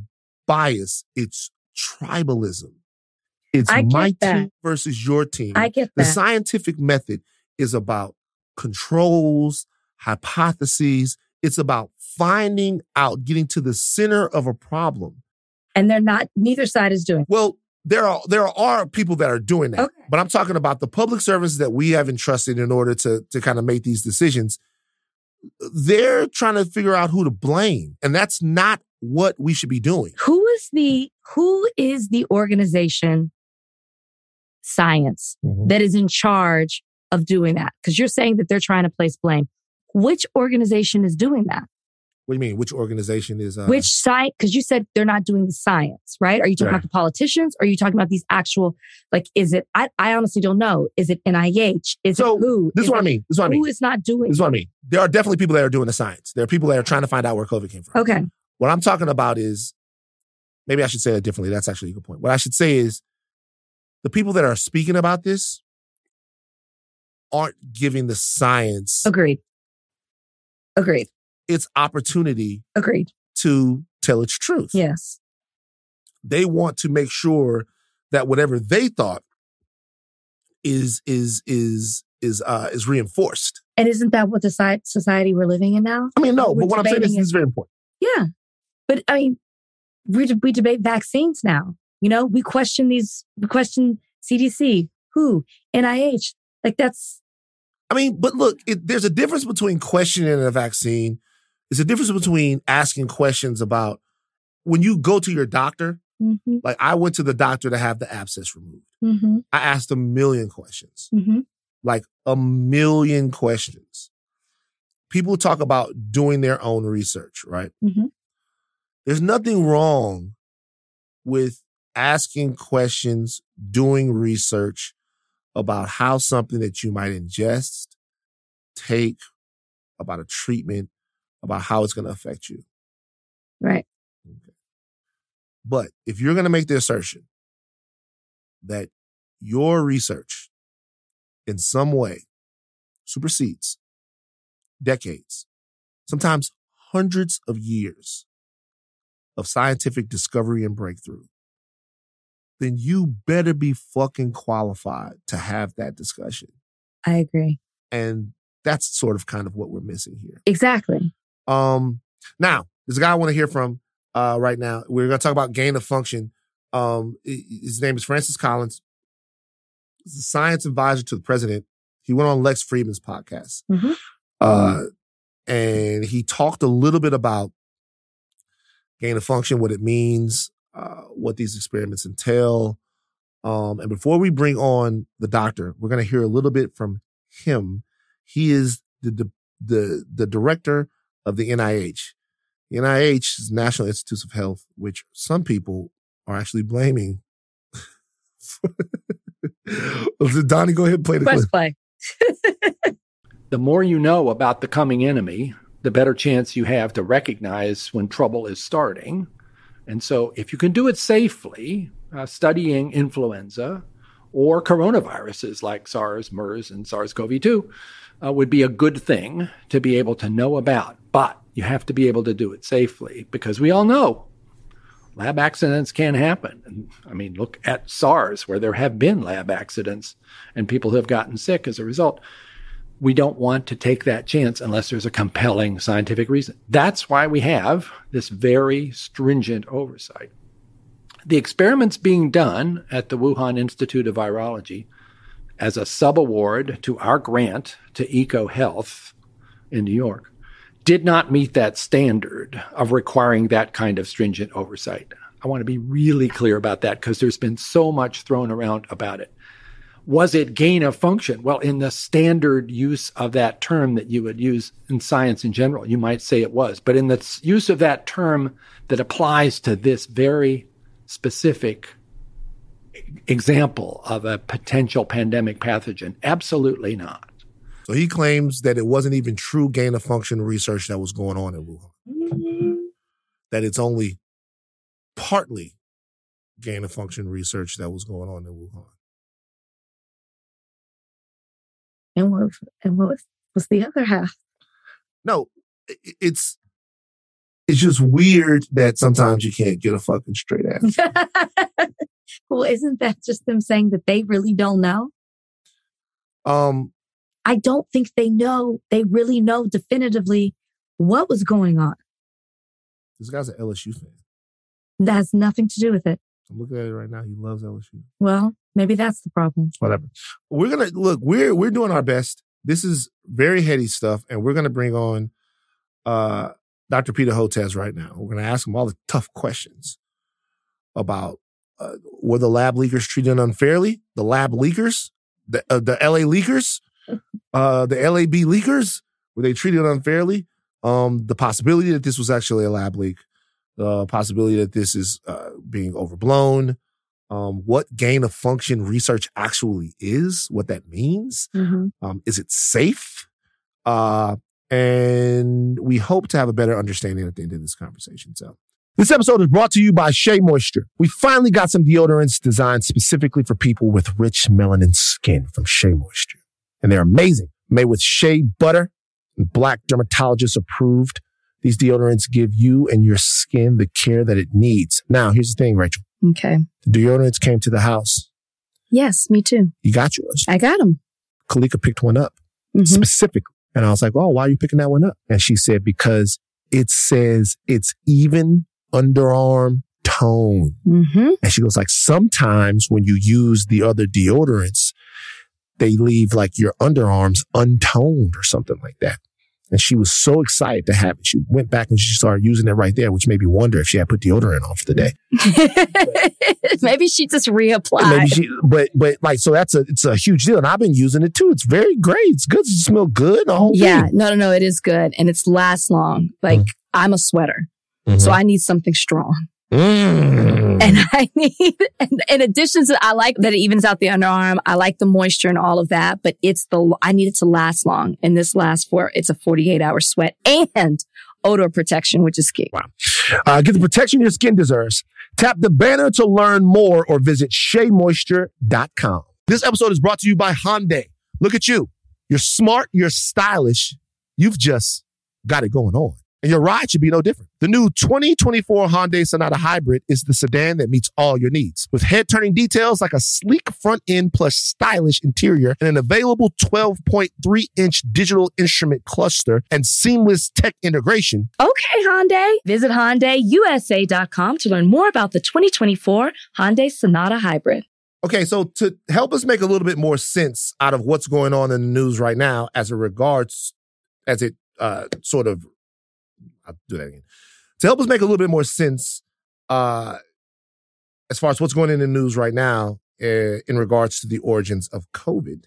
bias. It's tribalism. It's my that. team versus your team. I get that. the scientific method is about controls, hypotheses. It's about finding out, getting to the center of a problem. and they're not. Neither side is doing. Well, there are there are people that are doing that, Okay. but I'm talking about the public services that we have entrusted in order to to kind of make these decisions. They're trying to figure out who to blame, and that's not what we should be doing. Who is the who is the organization science mm-hmm. that is in charge of doing that? Because you're saying that they're trying to place blame. Which organization is doing that? What do you mean? Which organization is? Uh, Which site? Because you said they're not doing the science, right? Are you talking Right. about the politicians? Or are you talking about these actual, like, is it, I, I honestly don't know. Is it NIH? Is So, it who? This is what I mean. This is what I mean. Who is not doing This is what I mean. There are definitely people that are doing the science. There are people that are trying to find out where COVID came from. Okay. What I'm talking about is maybe I should say it differently. That's actually a good point. What I should say is the people that are speaking about this aren't giving the science Agreed. Agreed. Its opportunity Agreed. to tell its truth. Yes. They want to make sure that whatever they thought is is is is uh is reinforced. And isn't that what the society we're living in now? I mean, no, We're but what I'm saying is this is very important. Yeah. But I mean, we, we debate vaccines now. You know, we question these, we question CDC, who, NIH. Like that's, I mean, but look, it, there's a difference between questioning a vaccine. There's a difference between asking questions about when you go to your doctor. mm-hmm, Like I went to the doctor to have the abscess removed. mm-hmm, I asked a million questions, mm-hmm. like a million questions. People talk about doing their own research, right? Mhm. There's nothing wrong with asking questions, doing research about how something that you might ingest, take, about a treatment, about how it's going to affect you. Right. But if you're going to make the assertion that your research in some way supersedes decades, sometimes hundreds of years of scientific discovery and breakthrough, then you better be fucking qualified to have that discussion. I agree. And that's sort of kind of what we're missing here. Exactly. Um, now, there's a guy I want to hear from uh, right now. We're going to talk about gain of function. Um, his name is Francis Collins. He's a science advisor to the president. He went on Lex Friedman's podcast. Mhm. Uh, and he talked a little bit about gain of function, what it means, uh, what these experiments entail. Um, and before we bring on the doctor, we're going to hear a little bit from him. He is the, the, the, the director of the NIH. The NIH is National Institutes of Health, which some people are actually blaming. <laughs> Donnie, go ahead and play the Press clip. play. <laughs> the more you know about the coming enemy, the better chance you have to recognize when trouble is starting. And so, if you can do it safely, uh, studying influenza or coronaviruses like SARS, MERS, and SARS CoV 2 uh, would be a good thing to be able to know about. But you have to be able to do it safely because we all know lab accidents can happen. I mean, look at SARS, where there have been lab accidents and people have gotten sick as a result we don't want to take that chance unless there's a compelling scientific reason. That's why we have this very stringent oversight. The experiments being done at the Wuhan Institute of Virology as a subaward to our grant to EcoHealth in New York did not meet that standard of requiring that kind of stringent oversight. I want to be really clear about that because there's been so much thrown around about it was it gain of function? Well, in the standard use of that term that you would use in science in general, you might say it was. But in the use of that term that applies to this very specific example of a potential pandemic pathogen? Absolutely not. So he claims that it wasn't even true gain of function research that was going on in Wuhan. That it's only partly gain of function research that was going on in Wuhan. And what and what was, was the other half? No, it's it's just weird that sometimes you can't get a fucking straight answer. <laughs> well, isn't that just them saying that they really don't know? Um, I don't think they know. They really know definitively what was going on. This guy's an LSU fan. That has nothing to do with it. I'm looking at it right now. He loves LSU. Well, maybe that's the problem. Whatever. We're gonna look. We're we're doing our best. This is very heady stuff, and we're gonna bring on uh Dr. Peter Hotez right now. We're gonna ask him all the tough questions about uh, were the lab leakers treated unfairly? The lab leakers, the uh, the LA leakers, <laughs> uh, the LAB leakers, were they treated unfairly? Um, the possibility that this was actually a lab leak, the possibility that this is uh, being overblown, um, what gain of function research actually is, what that means. Mm-hmm. Um, is it safe? Uh, and we hope to have a better understanding at the end of this conversation. So this episode is brought to you by Shea Moisture. We finally got some deodorants designed specifically for people with rich melanin skin from Shea Moisture. And they're amazing. Made with shea butter and black dermatologist approved. These deodorants give you and your skin the care that it needs. Now, here's the thing, Rachel. Okay. The deodorants came to the house. Yes, me too. You got yours. I got them. Kalika picked one up Mhm. specifically. And I was like, oh, why are you picking that one up? And she said, because it says it's even underarm tone. Mm-hmm. And she goes like, sometimes when you use the other deodorants, they leave like your underarms untoned or something like that. And she was so excited to have it. She went back and she started using it right there, which made me wonder if she had put deodorant on for the day. <laughs> Maybe she just reapplied. Maybe she, but, but like, so that's a, it's a huge deal. And I've been using it too. It's very great. It's good. It smells good. The whole yeah, thing. no, no, no. It is good and it's lasts long. Like I'm a sweater, so I need something strong. Mm. And <laughs> I need, and in addition to, I like that it evens out the underarm. I like the moisture and all of that, but it's the, I need it to last long. And this lasts for, it's a 48 hour sweat and odor protection, which is key. Uh, get the protection your skin deserves. Tap the banner to learn more or visit SheaMoisture.com. This episode is brought to you by Hyundai. Look at you. You're smart, you're stylish. You've just got it going on. And your ride should be no different. The new 2024 Hyundai Sonata Hybrid is the sedan that meets all your needs. With head-turning details like a sleek front end plus stylish interior and an available 12.3 inch digital instrument cluster and seamless tech integration, Okay, Hyundai. Visit HyundaiUSA.com to learn more about the 2024 Hyundai Sonata Hybrid. Okay, so to help us make a little bit more sense out of what's going on in the news right now, as it regards, as it uh, sort of, I'll do that again. To help us make a little bit more sense, uh, as far as what's going in the news right now, uh, in regards to the origins of COVID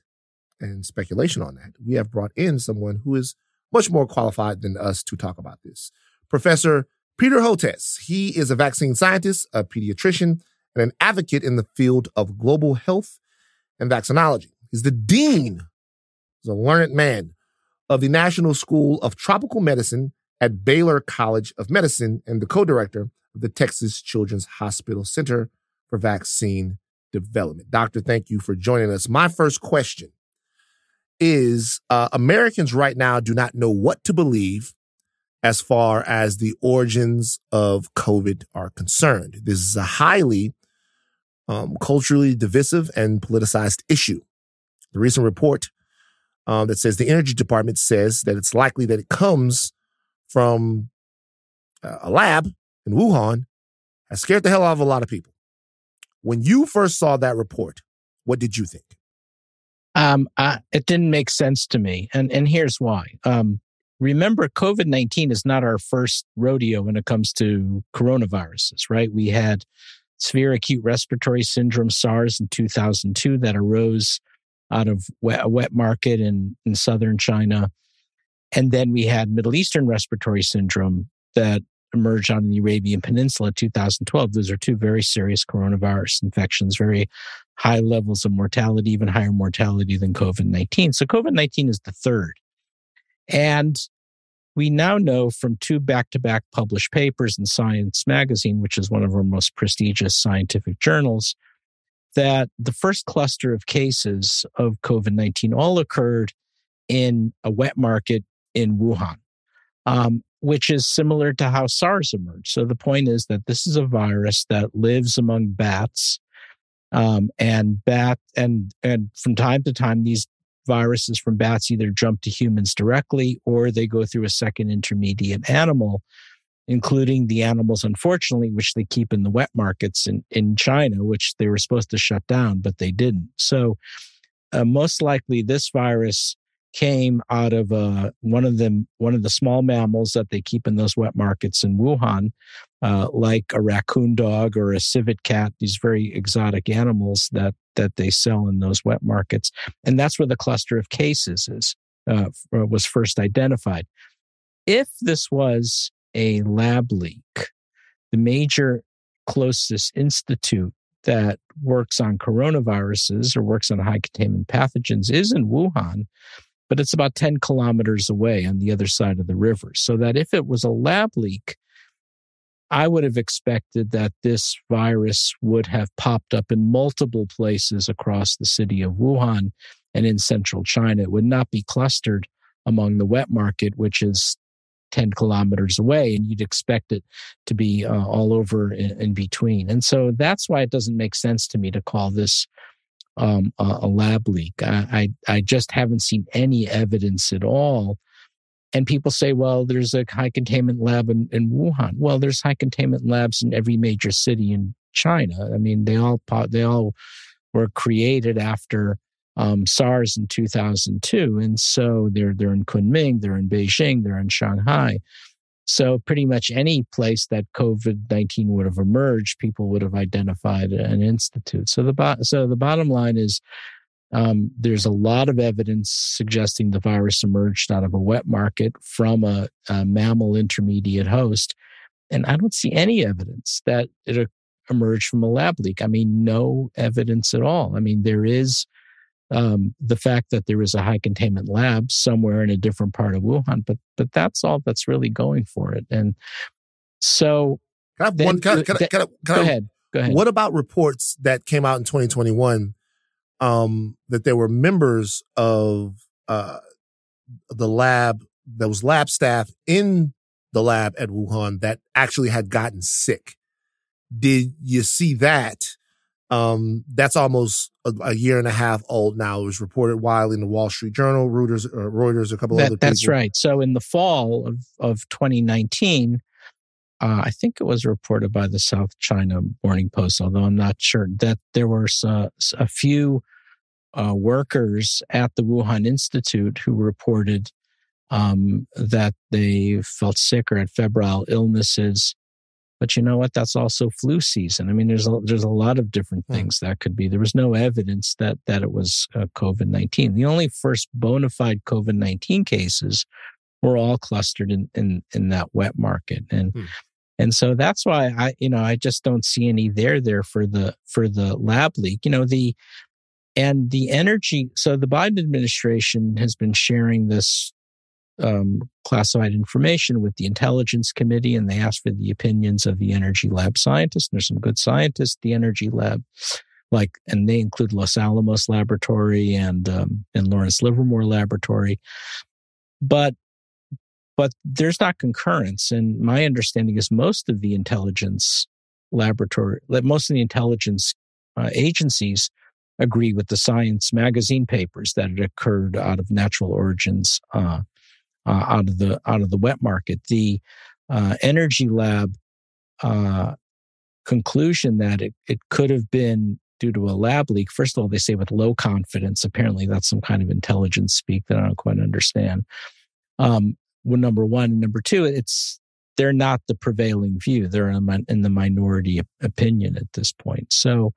and speculation on that, we have brought in someone who is much more qualified than us to talk about this. Professor Peter Hotez. He is a vaccine scientist, a pediatrician, and an advocate in the field of global health and vaccinology. He's the dean, he's a learned man of the National School of Tropical Medicine at Baylor College of Medicine and the co-director of the Texas Children's Hospital Center for Vaccine Development. Doctor, thank you for joining us. My first question is uh, Americans right now do not know what to believe as far as the origins of COVID are concerned. This is a highly um, culturally divisive and politicized issue. The recent report um, that says the Energy Department says that it's likely that it comes from uh, a lab in Wuhan has scared the hell out of a lot of people. When you first saw that report, what did you think? Um, I, it didn't make sense to me, and and here's why. Um, remember, COVID nineteen is not our first rodeo when it comes to coronaviruses, right? We had severe acute respiratory syndrome SARS in 2002 that arose out of wet, a wet market in in southern China, and then we had Middle Eastern respiratory syndrome that emerged on the Arabian Peninsula in 2012. Those are two very serious coronavirus infections, very high levels of mortality, even higher mortality than COVID 19. So COVID 19 is the third. And we now know from two back to back published papers in Science Magazine, which is one of our most prestigious scientific journals, that the first cluster of cases of COVID 19 all occurred in a wet market in Wuhan, um, which is similar to how SARS emerged. So the point is that this is a virus that lives among bats. Um, and bat and and from time to time these viruses from bats either jump to humans directly or they go through a second intermediate animal, including the animals, unfortunately, which they keep in the wet markets in, in China, which they were supposed to shut down, but they didn't. So, uh, most likely, this virus came out of uh, one of them, one of the small mammals that they keep in those wet markets in Wuhan, uh, like a raccoon dog or a civet cat. These very exotic animals that that they sell in those wet markets, and that's where the cluster of cases is uh, uh was first identified. If this was a lab leak, the major closest institute that works on coronaviruses or works on high containment pathogens is in Wuhan but it's about 10 kilometers away on the other side of the river. So that if it was a lab leak, I would have expected that this virus would have popped up in multiple places across the city of Wuhan and in central China. It would not be clustered among the wet market, which is 10 kilometers away, and you'd expect it to be uh, all over in, in between. And so that's why it doesn't make sense to me to call this um, a, a, lab leak. I, I, I just haven't seen any evidence at all. And people say, well, there's a high containment lab in, in Wuhan. Well, there's high containment labs in every major city in China. I mean, they all they all were created after um, SARS in 2002, and so they're they're in Kunming, they're in Beijing, they're in Shanghai. So pretty much any place that COVID nineteen would have emerged, people would have identified an institute. So the bo- so the bottom line is, um, there's a lot of evidence suggesting the virus emerged out of a wet market from a, a mammal intermediate host, and I don't see any evidence that it emerged from a lab leak. I mean, no evidence at all. I mean, there is um, the fact that there is a high containment lab somewhere in a different part of Wuhan, but but that's all that's really going for it. And so, can I have then, one? Can, I, can, I, can, I, go ahead. Go ahead. What about reports that came out in 2021 um, that there were members of uh, the lab that was lab staff in the lab at Wuhan that actually had gotten sick? Did you see that? Um, that's almost a, a, year and a half old now. It was reported widely in the Wall Street Journal, Reuters, uh, Reuters, a couple that, other. That's people. right. So in the fall of of 2019, uh, I think it was reported by the South China Morning Post, although I'm not sure that there were uh, a few uh, workers at the Wuhan Institute who reported um, that they felt sick or had febrile illnesses but you know what? That's also flu season. I mean, there's a, there's a lot of different hmm. things that could be. There was no evidence that that it was uh, COVID nineteen. The only first bona fide COVID nineteen cases were all clustered in in in that wet market, and hmm. and so that's why I you know I just don't see any there there for the for the lab leak. You know the and the energy. So the Biden administration has been sharing this um, classified information with the intelligence committee and they asked for the opinions of the energy lab scientists and there's some good scientists the energy lab. Like and they include los alamos laboratory and um, and lawrence livermore laboratory. But but there's not concurrence and my understanding is most of the intelligence laboratory most of the intelligence uh, agencies agree with the science magazine papers that it occurred out of natural origins uh, uh, out of the out of the wet market. The uh, energy lab uh, conclusion that it, it could have been due to a lab leak. First of all, they say with low confidence. Apparently, that's some kind of intelligence speak that I don't quite understand. Um, well, number one, number two, it's they're not the prevailing view. They're in the minority opinion at this point. So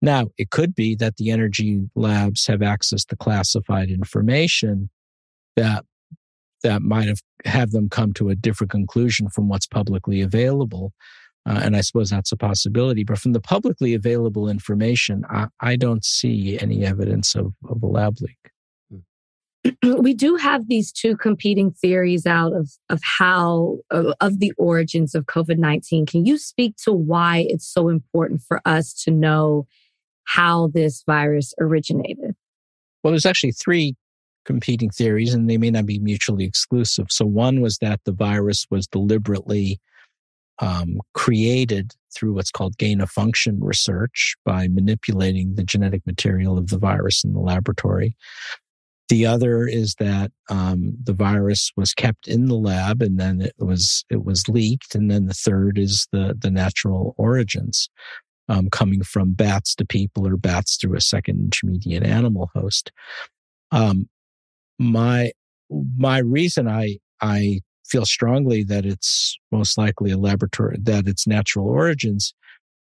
now it could be that the energy labs have access to classified information that that might have have them come to a different conclusion from what's publicly available. Uh, and I suppose that's a possibility. But from the publicly available information, I, I don't see any evidence of, of a lab leak. <clears throat> we do have these two competing theories out of of how of, of the origins of COVID-19. Can you speak to why it's so important for us to know how this virus originated? Well, there's actually three competing theories and they may not be mutually exclusive. So one was that the virus was deliberately um, created through what's called gain of function research by manipulating the genetic material of the virus in the laboratory. The other is that um, the virus was kept in the lab and then it was it was leaked. And then the third is the the natural origins, um, coming from bats to people or bats through a second intermediate animal host. Um, my my reason I I feel strongly that it's most likely a laboratory that it's natural origins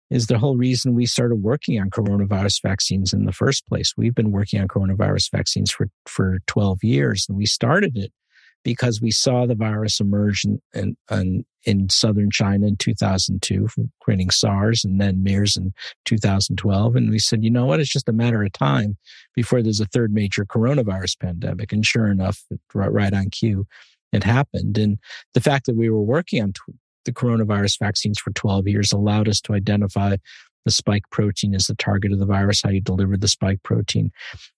is the whole reason we started working on coronavirus vaccines in the first place. We've been working on coronavirus vaccines for, for 12 years, and we started it because we saw the virus emerge in, in, in southern China in 2002, creating SARS and then MERS in 2012. And we said, you know what? It's just a matter of time before there's a third major coronavirus pandemic. And sure enough, right, on cue, it happened. And the fact that we were working on the coronavirus vaccines for 12 years allowed us to identify the spike protein as the target of the virus, how you deliver the spike protein.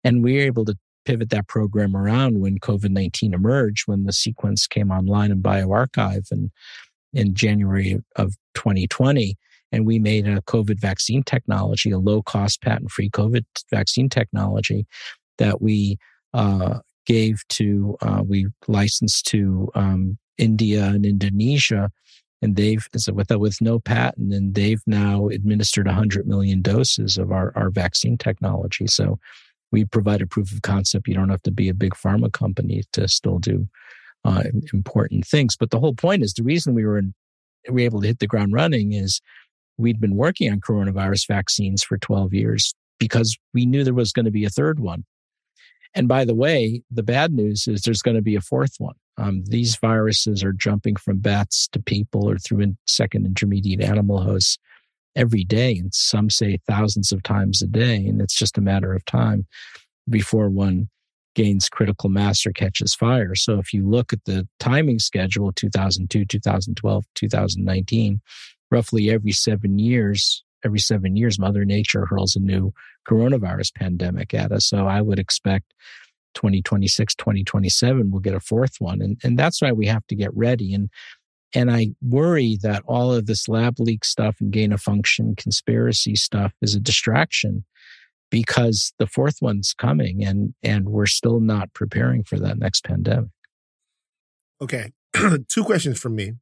And we were able to pivot that program around when COVID 19 emerged, when the sequence came online in bioRxiv and in January of 2020. And we made a COVID vaccine technology, a low cost patent free COVID vaccine technology that we uh, gave to, uh, we licensed to um, India and Indonesia and they've with with no patent, and they've now administered 100 million doses of our our vaccine technology. So we provide a proof of concept. You don't have to be a big pharma company to still do uh, important things. But the whole point is the reason we were in, we were able to hit the ground running is we'd been working on coronavirus vaccines for 12 years because we knew there was going to be a third one. And by the way, the bad news is there's going to be a fourth one. Um, these viruses are jumping from bats to people or through in second intermediate animal hosts every day. And some say thousands of times a day. And it's just a matter of time before one gains critical mass or catches fire. So if you look at the timing schedule 2002, 2012, 2019, roughly every seven years, every seven years, Mother Nature hurls a new coronavirus pandemic at us. So I would expect 2026, 2027, we'll get a fourth one. And, and that's why we have to get ready. And, and I worry that all of this lab leak stuff and gain of function conspiracy stuff is a distraction because the fourth one's coming and, and we're still not preparing for that next pandemic. Okay. <clears throat> Two questions from me.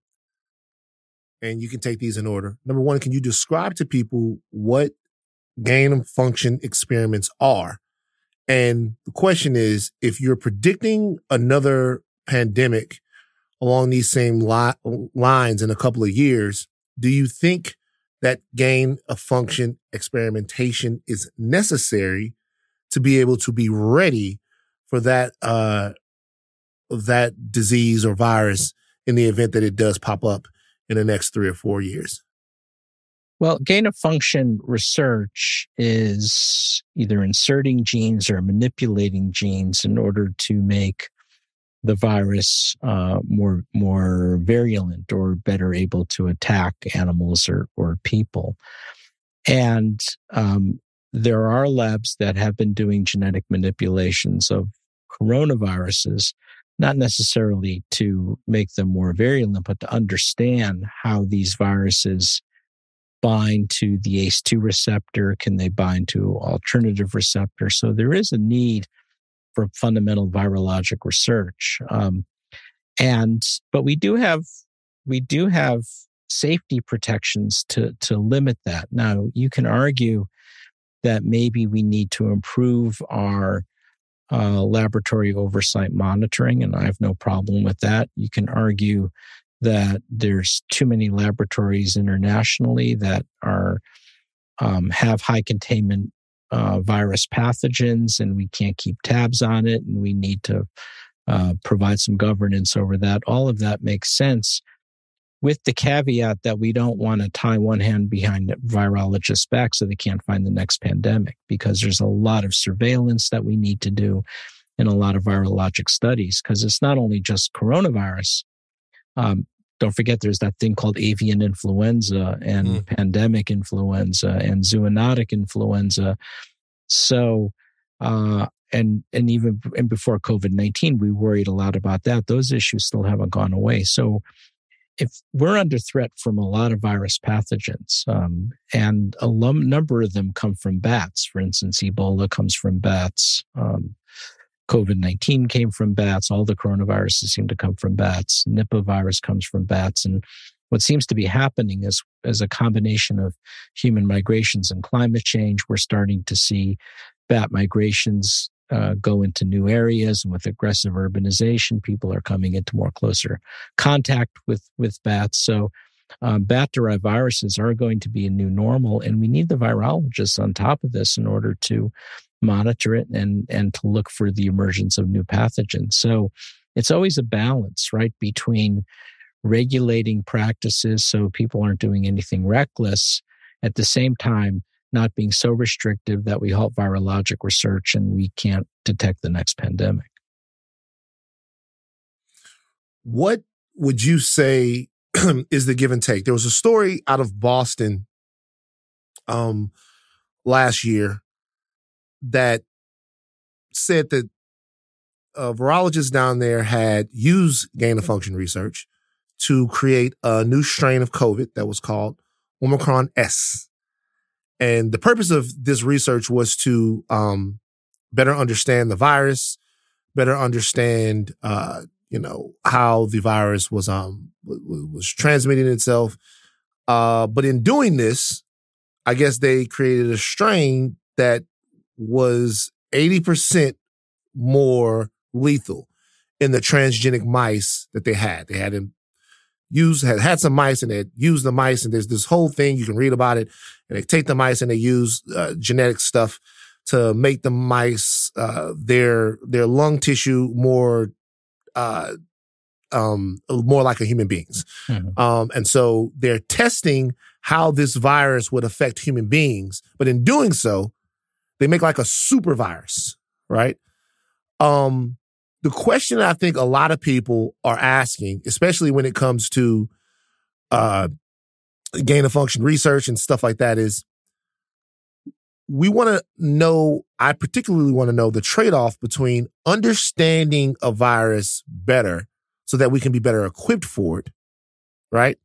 And you can take these in order. Number one, can you describe to people what gain of function experiments are? And the question is, if you're predicting another pandemic along these same li- lines in a couple of years, do you think that gain of function experimentation is necessary to be able to be ready for that, uh, that disease or virus in the event that it does pop up in the next three or four years? Well, gain of function research is either inserting genes or manipulating genes in order to make the virus uh, more more virulent or better able to attack animals or or people. And um, there are labs that have been doing genetic manipulations of coronaviruses, not necessarily to make them more virulent, but to understand how these viruses bind to the ACE2 receptor? Can they bind to alternative receptors? So there is a need for fundamental virologic research. Um, and, but we do have, we do have safety protections to, to limit that. Now, you can argue that maybe we need to improve our uh, laboratory oversight monitoring, and I have no problem with that. You can argue that there's too many laboratories internationally that are um, have high containment uh, virus pathogens, and we can't keep tabs on it, and we need to uh, provide some governance over that. All of that makes sense with the caveat that we don't want to tie one hand behind virologists' back so they can't find the next pandemic because there's a lot of surveillance that we need to do in a lot of virologic studies because it's not only just coronavirus. Um, don't forget there's that thing called avian influenza and mm. pandemic influenza and zoonotic influenza. So, uh, and and even and before COVID nineteen, we worried a lot about that. Those issues still haven't gone away. So, if we're under threat from a lot of virus pathogens, um, and a lum- number of them come from bats. For instance, Ebola comes from bats. Um, COVID 19 came from bats. All the coronaviruses seem to come from bats. Nipah virus comes from bats. And what seems to be happening is, as a combination of human migrations and climate change, we're starting to see bat migrations uh, go into new areas and with aggressive urbanization people are coming into more closer contact with with bats so um, bat derived viruses are going to be a new normal and we need the virologists on top of this in order to monitor it and and to look for the emergence of new pathogens. So it's always a balance, right, between regulating practices so people aren't doing anything reckless at the same time not being so restrictive that we halt virologic research and we can't detect the next pandemic. What would you say <clears throat> is the give and take? There was a story out of Boston um, last year that said that a virologist down there had used gain of function research to create a new strain of COVID that was called Omicron S. And the purpose of this research was to um, better understand the virus, better understand, uh, you know, how the virus was um was transmitting itself. Uh, but in doing this, I guess they created a strain that was 80% more lethal in the transgenic mice that they had. They had used, had had some mice and they had used the mice and there's this whole thing, you can read about it. And they take the mice and they use uh, genetic stuff to make the mice, uh, their, their lung tissue more, uh, um, more like a human beings. Mm-hmm. Um, and so they're testing how this virus would affect human beings. But in doing so, they make like a super virus, right? Um, the question I think a lot of people are asking, especially when it comes to uh, gain of function research and stuff like that, is we want to know, I particularly want to know the trade off between understanding a virus better so that we can be better equipped for it, right?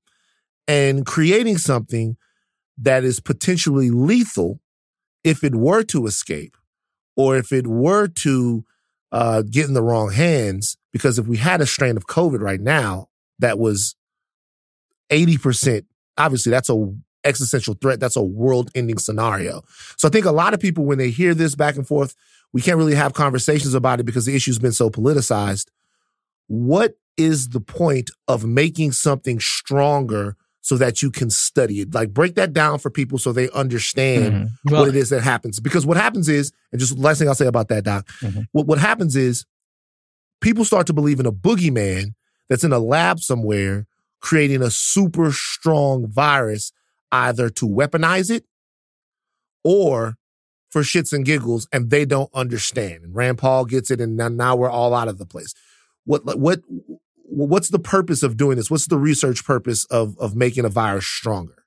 And creating something that is potentially lethal if it were to escape or if it were to uh, get in the wrong hands, because if we had a strain of COVID right now that was 80%, obviously that's a existential threat. That's a world ending scenario. So I think a lot of people, when they hear this back and forth, we can't really have conversations about it because the issue's been so politicized. What is the point of making something stronger so that you can study it. Like break that down for people so they understand mm-hmm. well, what it is that happens. Because what happens is, and just last thing I'll say about that, Doc, mm-hmm. what, what happens is people start to believe in a boogeyman that's in a lab somewhere creating a super strong virus, either to weaponize it or for shits and giggles, and they don't understand. And Rand Paul gets it, and now, now we're all out of the place. What what what's the purpose of doing this? What's the research purpose of of making a virus stronger?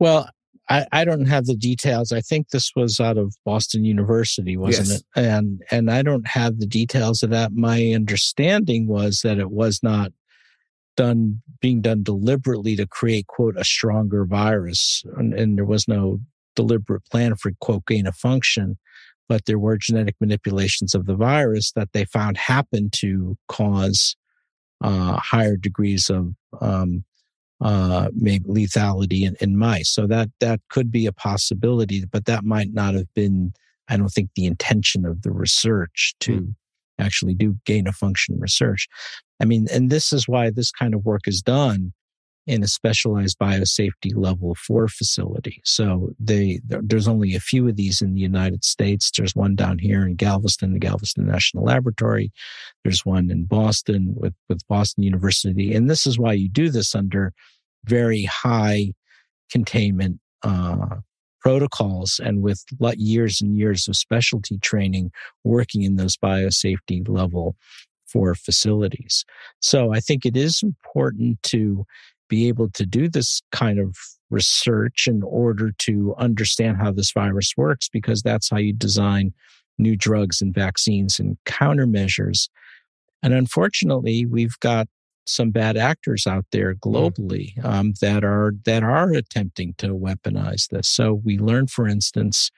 Well, I, I don't have the details. I think this was out of Boston University, wasn't yes. it? And and I don't have the details of that. My understanding was that it was not done being done deliberately to create quote a stronger virus, and, and there was no deliberate plan for quote gain of function. But there were genetic manipulations of the virus that they found happened to cause uh, higher degrees of um, uh, maybe lethality in, in mice. So that that could be a possibility, but that might not have been. I don't think the intention of the research to mm. actually do gain of function research. I mean, and this is why this kind of work is done in a specialized biosafety level four facility. So they there's only a few of these in the United States. There's one down here in Galveston, the Galveston National Laboratory. There's one in Boston with with Boston University, and this is why you do this under very high containment uh, protocols and with years and years of specialty training working in those biosafety level four facilities. So I think it is important to be able to do this kind of research in order to understand how this virus works, because that's how you design new drugs and vaccines and countermeasures. And unfortunately, we've got some bad actors out there mm-hmm. globally um, that are that are attempting to weaponize this. So we learned, for instance,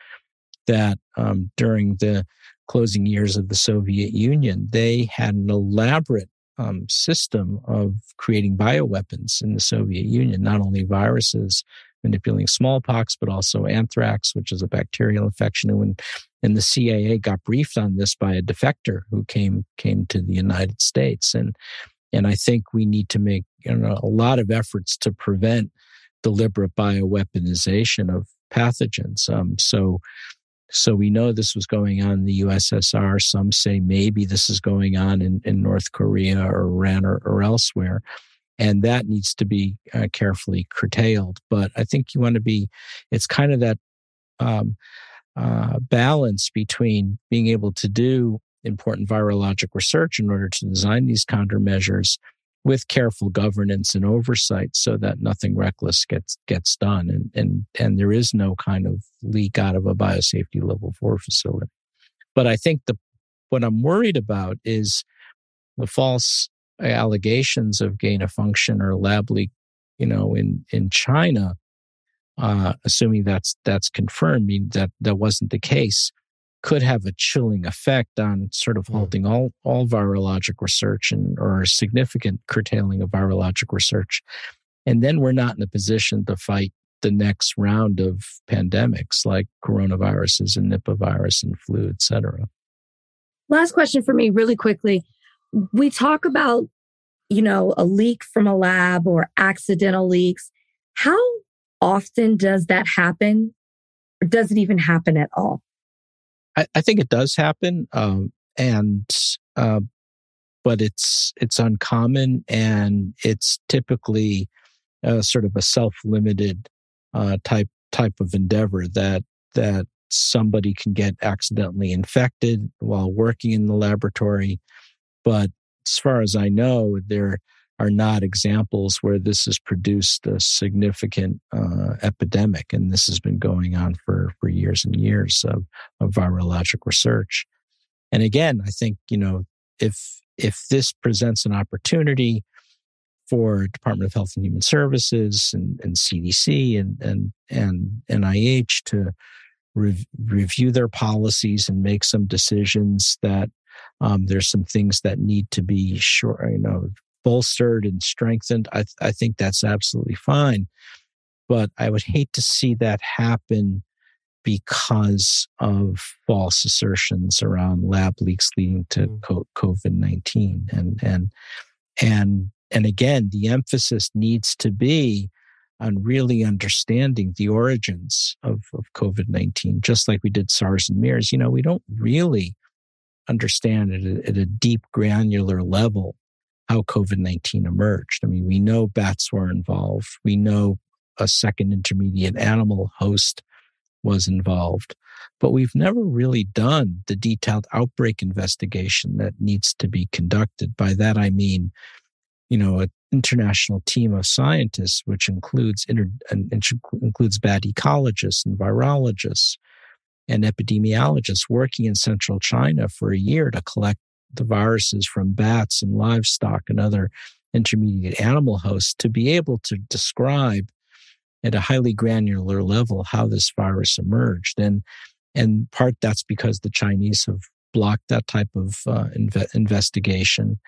that um, during the closing years of the Soviet Union, they had an elaborate um, system of creating bioweapons in the Soviet Union, not only viruses manipulating smallpox, but also anthrax, which is a bacterial infection. And, when, and the CIA got briefed on this by a defector who came came to the United States. And and I think we need to make you know, a lot of efforts to prevent deliberate bioweaponization of pathogens. Um, so so we know this was going on in the USSR. Some say maybe this is going on in, in North Korea or Iran or, or elsewhere. And that needs to be uh, carefully curtailed. But I think you want to be, it's kind of that um, uh, balance between being able to do important virologic research in order to design these countermeasures with careful governance and oversight so that nothing reckless gets gets done. And and and there is no kind of leak out of a biosafety level 4 facility. But i think the what i'm worried about is the false allegations of gain of function or lab leak you know in in china uh, assuming that's that's confirmed mean that that wasn't the case could have a chilling effect on sort of hmm. halting all, all virologic research and or significant curtailing of virologic research. And then we're not in a position to fight the next round of pandemics like coronaviruses and Nipah virus and flu, et cetera. Last question for me, really quickly. We talk about, you know, a leak from a lab or accidental leaks. How often does that happen? Or does it even happen at all? I, I think it does happen, um, and uh, but it's it's uncommon and it's typically uh, sort of a self-limited uh, type type of endeavor that that somebody can get accidentally infected while working in the laboratory. But as far as I know, there are not examples where this has produced a significant uh, epidemic. And this has been going on for, for years and years of, of virologic research. And again, I think, you know, if, if this presents an opportunity for Department of Health and Human Services and, and CDC and, and, and NIH to re- review their policies and make some decisions that um, there's some things that need to be sure, you know, bolstered and strengthened, I, I think that's absolutely fine. But I would hate to see that happen because of false assertions around lab leaks leading to mm. COVID nineteen, and and and and again, the emphasis needs to be on really understanding the origins of, of COVID nineteen, just like we did SARS and MERS. You know, we don't really understand it at, at a deep granular level how COVID 19 emerged. I mean, we know bats were involved, we know a second intermediate animal host was involved, but we've never really done the detailed outbreak investigation that needs to be conducted. By that, I mean, you know, an international team of scientists, which includes inter, includes bat ecologists and virologists and epidemiologists working in central China for a year to collect the viruses from bats and livestock and other intermediate animal hosts to be able to describe at a highly granular level how this virus emerged. And, and part that's because the Chinese have blocked that type of uh, inve- investigation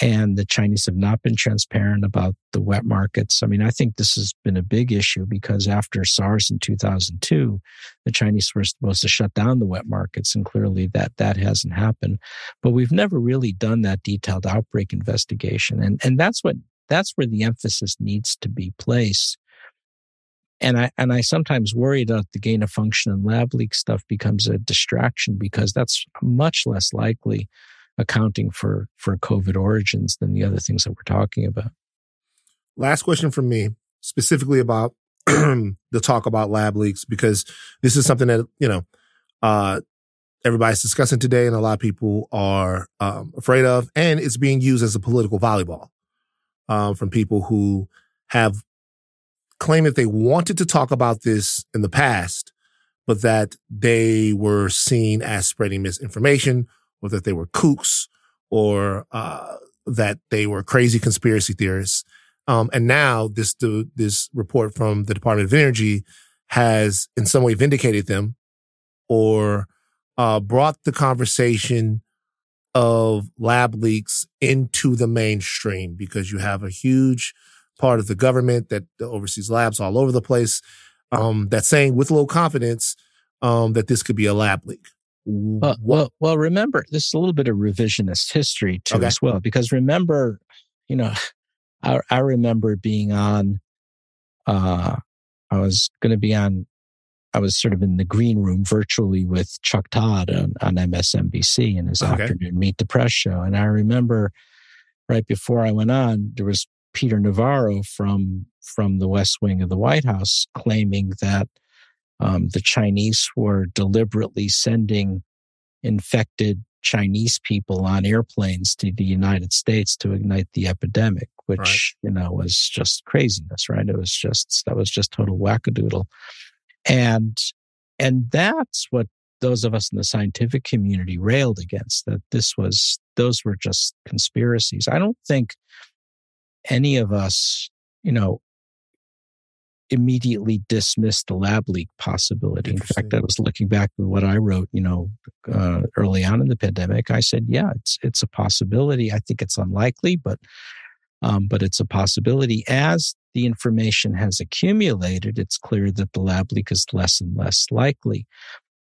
and the Chinese have not been transparent about the wet markets. I mean, I think this has been a big issue because after SARS in 2002, the Chinese were supposed to shut down the wet markets, and clearly that that hasn't happened. But we've never really done that detailed outbreak investigation, and and that's what that's where the emphasis needs to be placed. And I and I sometimes worry that the gain of function and lab leak stuff becomes a distraction because that's much less likely accounting for for COVID origins than the other things that we're talking about. Last question from me, specifically about <clears throat> the talk about lab leaks, because this is something that you know uh, everybody's discussing today, and a lot of people are um, afraid of, and it's being used as a political volleyball um, from people who have claimed that they wanted to talk about this in the past, but that they were seen as spreading misinformation, or that they were kooks, or uh, that they were crazy conspiracy theorists. Um, and now this this report from the Department of Energy has in some way vindicated them, or uh, brought the conversation of lab leaks into the mainstream because you have a huge part of the government that oversees labs all over the place um, that's saying with low confidence um, that this could be a lab leak. Well, well, well, remember, this is a little bit of revisionist history too, okay. as well, because remember, you know, <sighs> I, I remember being on, uh, I was going to be on I was sort of in the green room virtually with Chuck Todd on, on MSNBC in his okay. afternoon Meet the Press show. And I remember right before I went on, there was Peter Navarro from from the West Wing of the White House claiming that um, the Chinese were deliberately sending infected Chinese people on airplanes to the United States to ignite the epidemic, which right. you know was just craziness, right? It was just that was just total wackadoodle. And, and that's what those of us in the scientific community railed against that this was, those were just conspiracies. I don't think any of us, you know, immediately dismissed the lab leak possibility. In fact, I was looking back at what I wrote, you know, uh, early on in the pandemic. I said, yeah, it's it's a possibility. I think it's unlikely, but um, but it's a possibility. As the information has accumulated, it's clear that the lab leak is less and less likely.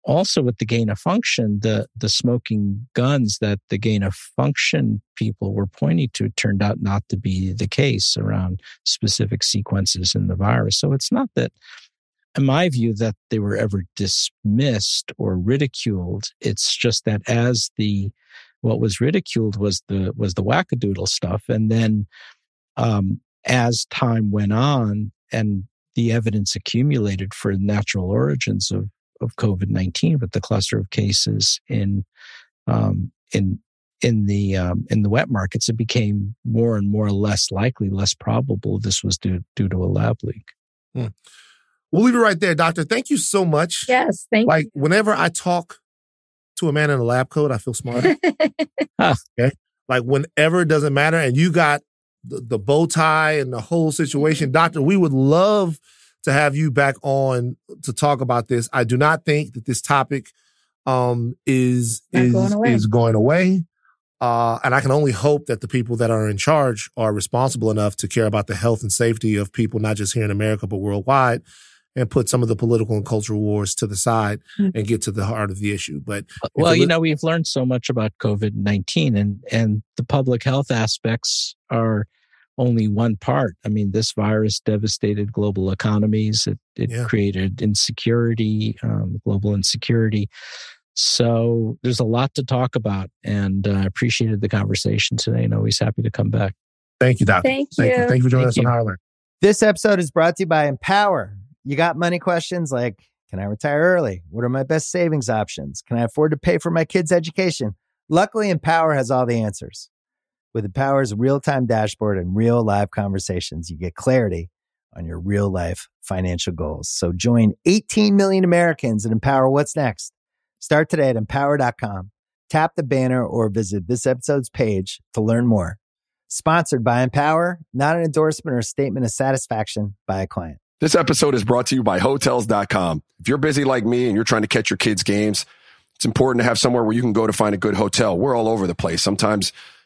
Also, with the gain of function, the, the smoking guns that the gain of function people were pointing to turned out not to be the case around specific sequences in the virus. So it's not that, in my view, that they were ever dismissed or ridiculed. It's just that as the what was ridiculed was the was the wackadoodle stuff, and then um, as time went on and the evidence accumulated for natural origins of of COVID nineteen, with the cluster of cases in um, in in the um, in the wet markets, it became more and more less likely, less probable this was due due to a lab leak. Hmm. We'll leave it right there, Doctor. Thank you so much. Yes, thank like, you. Like whenever I talk to a man in a lab coat, I feel smarter. <laughs> huh. Okay. Like whenever it doesn't matter, and you got the, the bow tie and the whole situation, mm-hmm. Doctor, we would love to have you back on to talk about this. I do not think that this topic um, is is going is going away. Uh, and I can only hope that the people that are in charge are responsible enough to care about the health and safety of people, not just here in America, but worldwide, and put some of the political and cultural wars to the side mm-hmm. and get to the heart of the issue. But well, you know, we've learned so much about COVID nineteen, and and the public health aspects are only one part. I mean, this virus devastated global economies. It it yeah. created insecurity, um, global insecurity. So there's a lot to talk about, and I uh, appreciated the conversation today, and always happy to come back. Thank you, Doctor. Thank you. Thank you, Thank you for joining Thank us you. on Higher Learn. This episode is brought to you by Empower. You got money questions like Can I retire early? What are my best savings options? Can I afford to pay for my kids' education? Luckily, Empower has all the answers. With Empower's real time dashboard and real live conversations, you get clarity on your real life financial goals. So join 18 million Americans and empower what's next. Start today at empower.com. Tap the banner or visit this episode's page to learn more. Sponsored by Empower, not an endorsement or statement of satisfaction by a client. This episode is brought to you by Hotels.com. If you're busy like me and you're trying to catch your kids' games, it's important to have somewhere where you can go to find a good hotel. We're all over the place. Sometimes,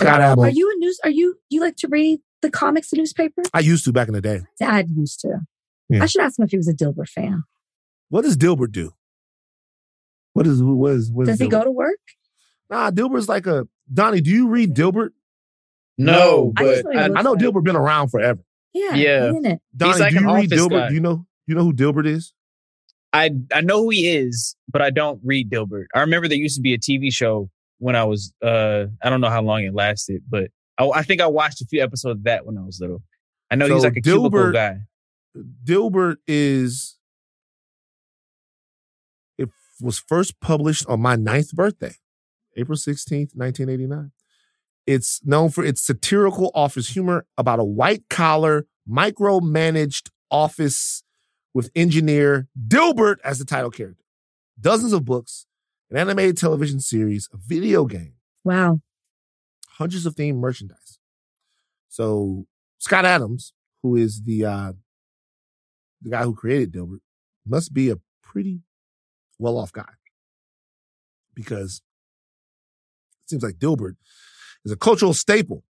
Scott Adams. Are you a news? Are you you like to read the comics, the newspaper? I used to back in the day. Dad used to. Yeah. I should ask him if he was a Dilbert fan. What does Dilbert do? What is what is what is Does he Dilbert? go to work? Nah, Dilbert's like a Donnie. Do you read Dilbert? No, I but know he I, I know like- Dilbert been around forever. Yeah. Yeah. Isn't it? Donnie, like do an you read Dilbert? guy. Do you know you know who Dilbert is? I I know who he is, but I don't read Dilbert. I remember there used to be a TV show when I was uh I don't know how long it lasted, but I, I think I watched a few episodes of that when I was little. I know he's like a cubicle guy. Dilbert is. It was first published on my ninth birthday, April sixteenth, nineteen eighty nine. It's known for its satirical office humor about a white collar, micromanaged office with engineer Dilbert as the title character. Dozens of books, an animated television series, a video game, Wow. hundreds of themed merchandise. So Scott Adams, who is the uh the guy who created Dilbert, must be a pretty well off guy. Because it seems like Dilbert is a cultural staple.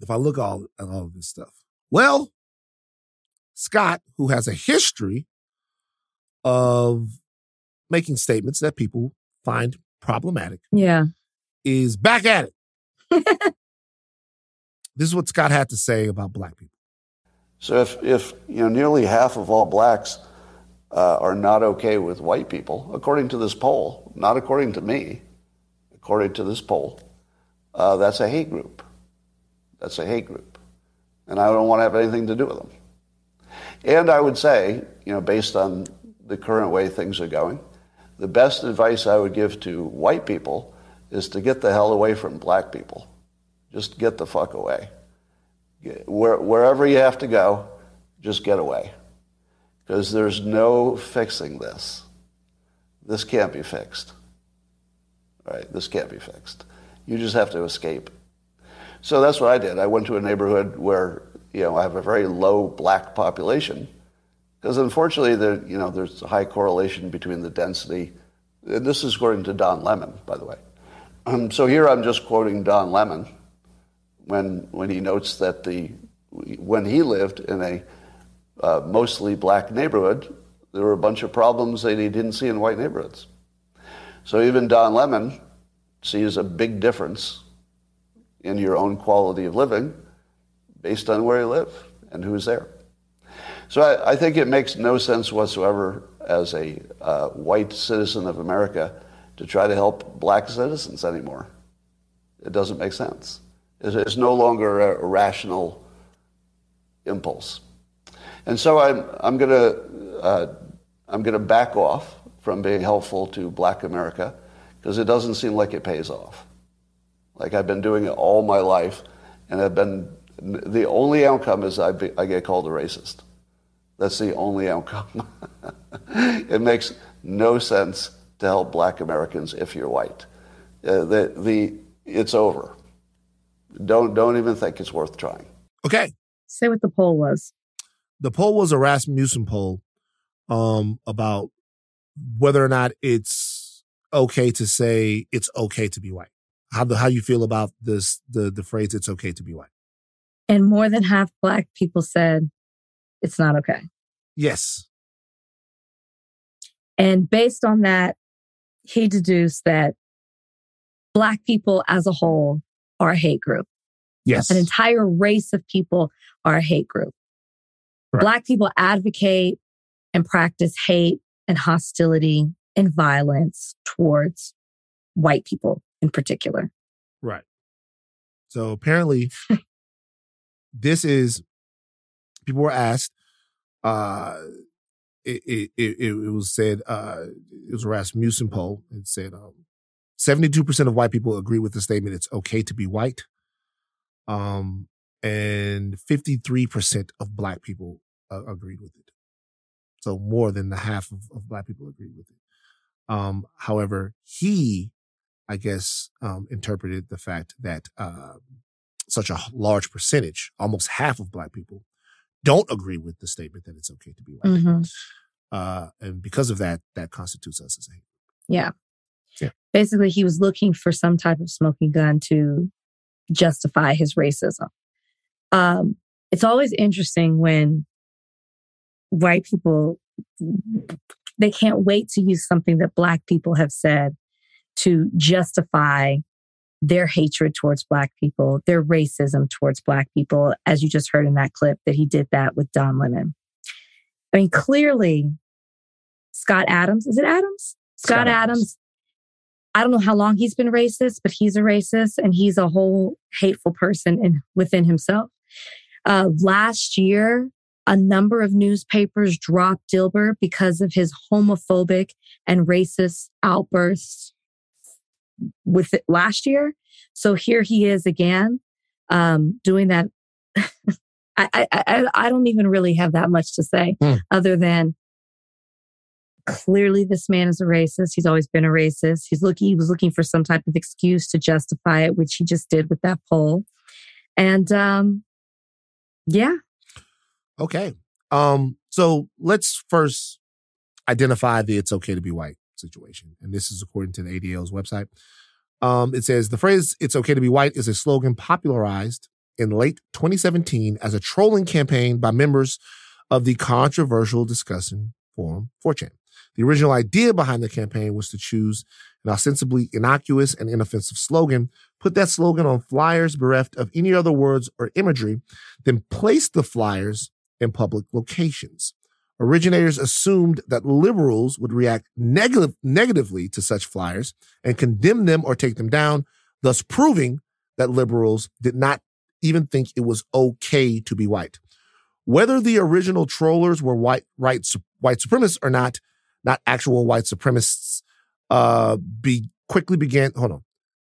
If I look all at all of this stuff. Well, Scott, who has a history of making statements that people find problematic, Yeah. is back at it. <laughs> this is what Scott had to say about black people. So if, if you know nearly half of all blacks uh, are not okay with white people, according to this poll, not according to me, according to this poll, uh, that's a hate group. That's a hate group, and I don't want to have anything to do with them. And I would say, you know, based on the current way things are going, the best advice I would give to white people is to get the hell away from black people. Just get the fuck away. Where, wherever you have to go, just get away. Because there's no fixing this. This can't be fixed. Right? This can't be fixed. You just have to escape. So that's what I did. I went to a neighborhood where, you know, I have a very low black population. Because unfortunately, there, you know, there's a high correlation between the density. And this is according to Don Lemon, by the way. Um, so here I'm just quoting Don Lemon when when he notes that the when he lived in a uh, mostly black neighborhood, there were a bunch of problems that he didn't see in white neighborhoods. So even Don Lemon sees a big difference in your own quality of living based on where you live and who's there. So I, I think it makes no sense whatsoever as a uh, white citizen of America to try to help black citizens anymore. It doesn't make sense. It's, it's no longer a, a rational impulse. And so I'm, I'm going to uh, I'm going to back off from being helpful to black America because it doesn't seem like it pays off. Like I've been doing it all my life, and I've been the only outcome is I, be, I get called a racist. That's the only outcome. <laughs> it makes no sense to help black Americans if you're white. Uh, the, the, it's over. Don't, don't even think it's worth trying. Okay. Say what the poll was. The poll was a Rasmussen poll um, about whether or not it's okay to say it's okay to be white. How the how you feel about this the the phrase it's okay to be white. And more than half black people said it's not okay. Yes. And based on that, he deduced that black people as a whole are a hate group. Yes. An entire race of people are a hate group. Right. Black people advocate and practice hate and hostility and violence towards white people in particular. Right. So apparently, <laughs> this is people were asked. Uh, it it it, it was said. Uh, it was a Rasmussen poll. It said um, seventy-two percent of white people agree with the statement. It's okay to be white. Um, and fifty-three percent of black people uh, agreed with it. So more than the half of, of black people agreed with it. Um, however, he, I guess, um, interpreted the fact that uh, such a large percentage, almost half of black people, don't agree with the statement that it's okay to be white. Mhm. Uh, and because of that, that constitutes us as a hate. Yeah. Yeah. Basically, he was looking for some type of smoking gun to justify his racism. Um, it's always interesting when white people they can't wait to use something that black people have said to justify their hatred towards black people, their racism towards black people, as you just heard in that clip that he did that with Don Lemon. I mean, clearly, Scott Adams, is it Adams? Scott, Scott Adams. Adams. I don't know how long he's been racist, but he's a racist and he's a whole hateful person in, within himself. Uh, last year, a number of newspapers dropped Dilbert because of his homophobic and racist outbursts with it last year. So here he is again, um, doing that. <laughs> I, I, I, I don't even really have that much to say Hmm. other than clearly this man is a racist. He's always been a racist. He's looking, he was looking for some type of excuse to justify it, which he just did with that poll. And, um, yeah, Okay. Um, so let's first identify the it's okay to be white situation. And this is according to the ADL's website. Um, it says the phrase it's okay to be white is a slogan popularized in late 2017 as a trolling campaign by members of the controversial discussion forum 4chan. The original idea behind the campaign was to choose an ostensibly innocuous and inoffensive slogan, put that slogan on flyers bereft of any other words or imagery, then place the flyers in public locations. Originators assumed that liberals would react neg- negatively to such flyers and condemn them or take them down, thus proving that liberals did not even think it was okay to be white. Whether the original trollers were white, right, white supremacists or not, not actual white supremacists, uh, be quickly began. Hold on,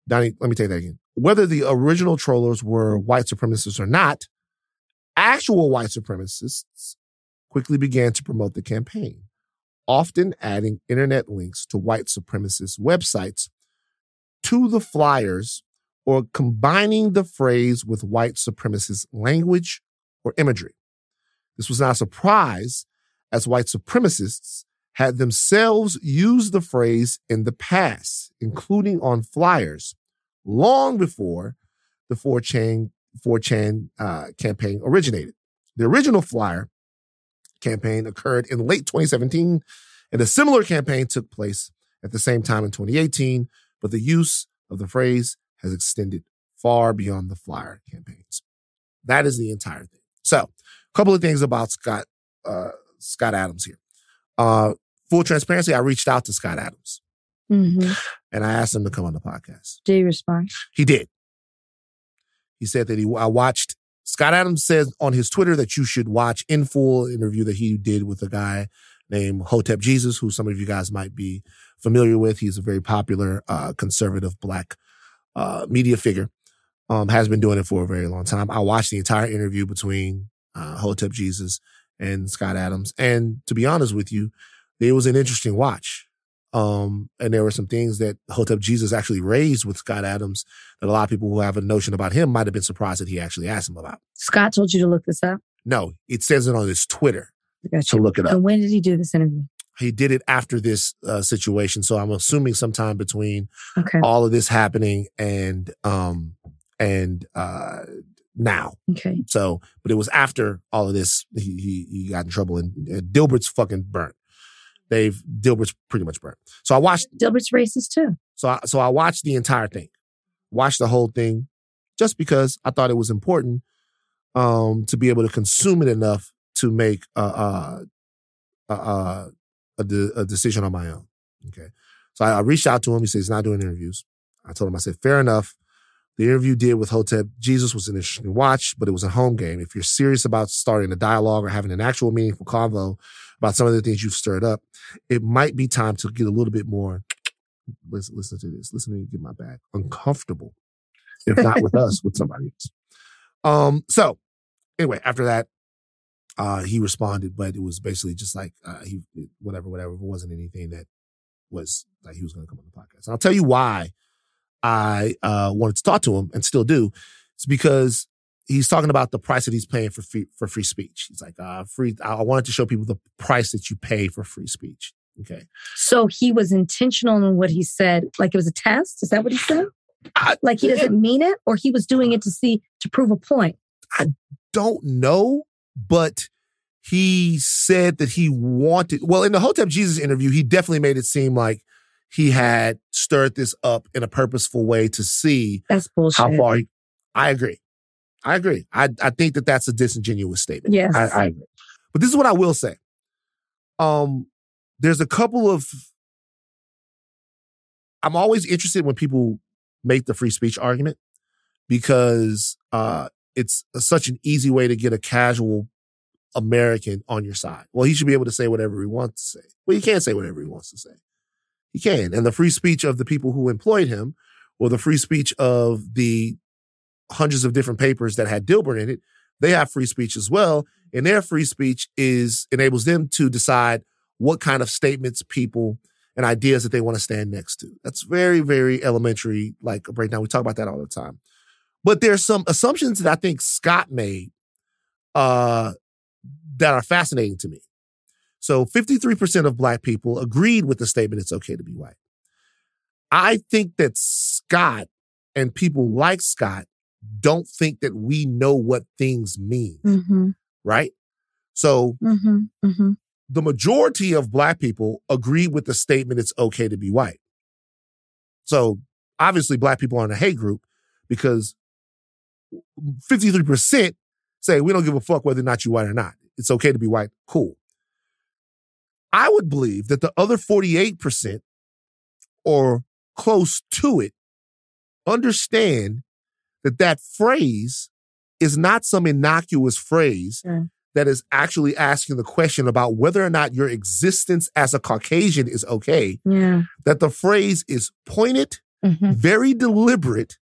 Donnie, let me take that again. Whether the original trollers were white supremacists or not, actual white supremacists quickly began to promote the campaign, often adding internet links to white supremacist websites to the flyers or combining the phrase with white supremacist language or imagery. This was not a surprise as white supremacists had themselves used the phrase in the past, including on flyers, long before the 4chan 4chan uh, campaign originated. The original flyer campaign occurred in late 2017, and a similar campaign took place at the same time in 2018, but the use of the phrase has extended far beyond the flyer campaigns. That is the entire thing. So, a couple of things about Scott uh, Scott Adams here. Uh, full transparency, I reached out to Scott Adams hmm and I asked him to come on the podcast. did he respond? He did. He said that he I watched Scott Adams says on his Twitter that you should watch in full interview that he did with a guy named Hotep Jesus, who some of you guys might be familiar with. He's a very popular uh, conservative black uh, media figure. Um, has been doing it for a very long time. I watched the entire interview between uh, Hotep Jesus and Scott Adams, and to be honest with you, it was an interesting watch. Um, and there were some things that Hotep Jesus actually raised with Scott Adams that a lot of people who have a notion about him might have been surprised that he actually asked him about. Scott told you to look this up. No, it says it on his Twitter to look it up. And when did he do this interview? He did it after this uh, situation, so I'm assuming sometime between Okay. all of this happening and um and uh now. Okay. So, but it was after all of this he he, he got in trouble and, and Dilbert's fucking burnt. They've Dilbert's pretty much burnt. So I watched Dilbert's racist too. So I, so I watched the entire thing, watched the whole thing, just because I thought it was important um, to be able to consume it enough to make a a, a, a, a, de- a decision on my own. Okay, so I, I reached out to him. He said he's not doing interviews. I told him I said fair enough. The interview did with Hotep Jesus was an interesting watch, but it was a home game. If you're serious about starting a dialogue or having an actual meaningful convo about some of the things you've stirred up, it might be time to get a little bit more listen, listen to this. Listen to me get my back uncomfortable. If not with us, with somebody else. Um, so anyway, after that, uh, he responded, but it was basically just like, uh, he, whatever, whatever. It wasn't anything that was that he was going to come on the podcast. And I'll tell you why I uh, wanted to talk to him and still do. It's because he's talking about the price that he's paying for free, for free speech. He's like, uh, free. I wanted to show people the price that you pay for free speech. Okay. So he was intentional in what he said, like it was a test. Is that what he said? I, Like he doesn't mean it, or he was doing it to see to prove a point. I don't know, but he said that he wanted, well, in the Hotep Jesus interview, he definitely made it seem like he had stirred this up in a purposeful way to see That's bullshit. how far he, I agree. I agree. I, I think that that's a disingenuous statement. Yes. I, I agree. But this is what I will say. Um, there's a couple of, I'm always interested when people make the free speech argument because, uh, it's such an easy way to get a casual American on your side. Well, he should be able to say whatever he wants to say. Well, he can't say whatever he wants to say. He can. And the free speech of the people who employed him or the free speech of the hundreds of different papers that had Dilbert in it, they have free speech as well. And their free speech is enables them to decide what kind of statements people and ideas that they want to stand next to. That's very, very elementary, like a breakdown. We talk about that all the time. But there's some assumptions that I think Scott made uh, that are fascinating to me. So 53% of black people agreed with the statement, it's okay to be white. I think that Scott and people like Scott don't think that we know what things mean, Mm-hmm. right? So Mm-hmm. Mm-hmm. the majority of black people agree with the statement, it's okay to be white. So obviously black people are in a hate group because 53% say we don't give a fuck whether or not you're white or not. It's okay to be white. Cool. I would believe that the other 48% or close to it understand that that phrase is not some innocuous phrase Sure. that is actually asking the question about whether or not your existence as a Caucasian is okay. Yeah. That the phrase is pointed, Mm-hmm. very deliberate,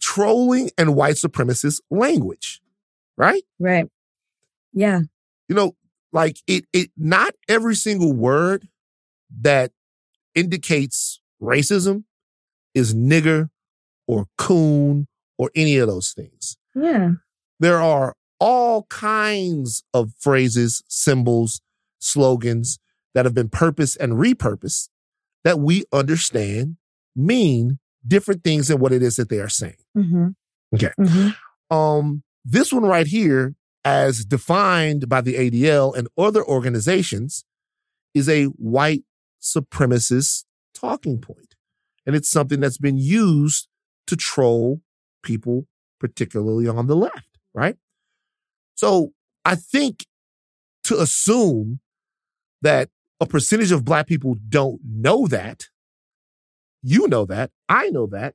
trolling and white supremacist language, right? Right. Yeah. you know, like it, it, not every single word that indicates racism is nigger or coon or any of those things. Yeah. There are all kinds of phrases, symbols, slogans that have been purposed and repurposed that we understand mean different things than what it is that they are saying. Mm-hmm. Okay. Mm-hmm. Um, this one right here, as defined by the ADL and other organizations, is a white supremacist talking point. And it's something that's been used to troll people, particularly on the left, right? So I think to assume that a percentage of black people don't know that, you know that, I know that,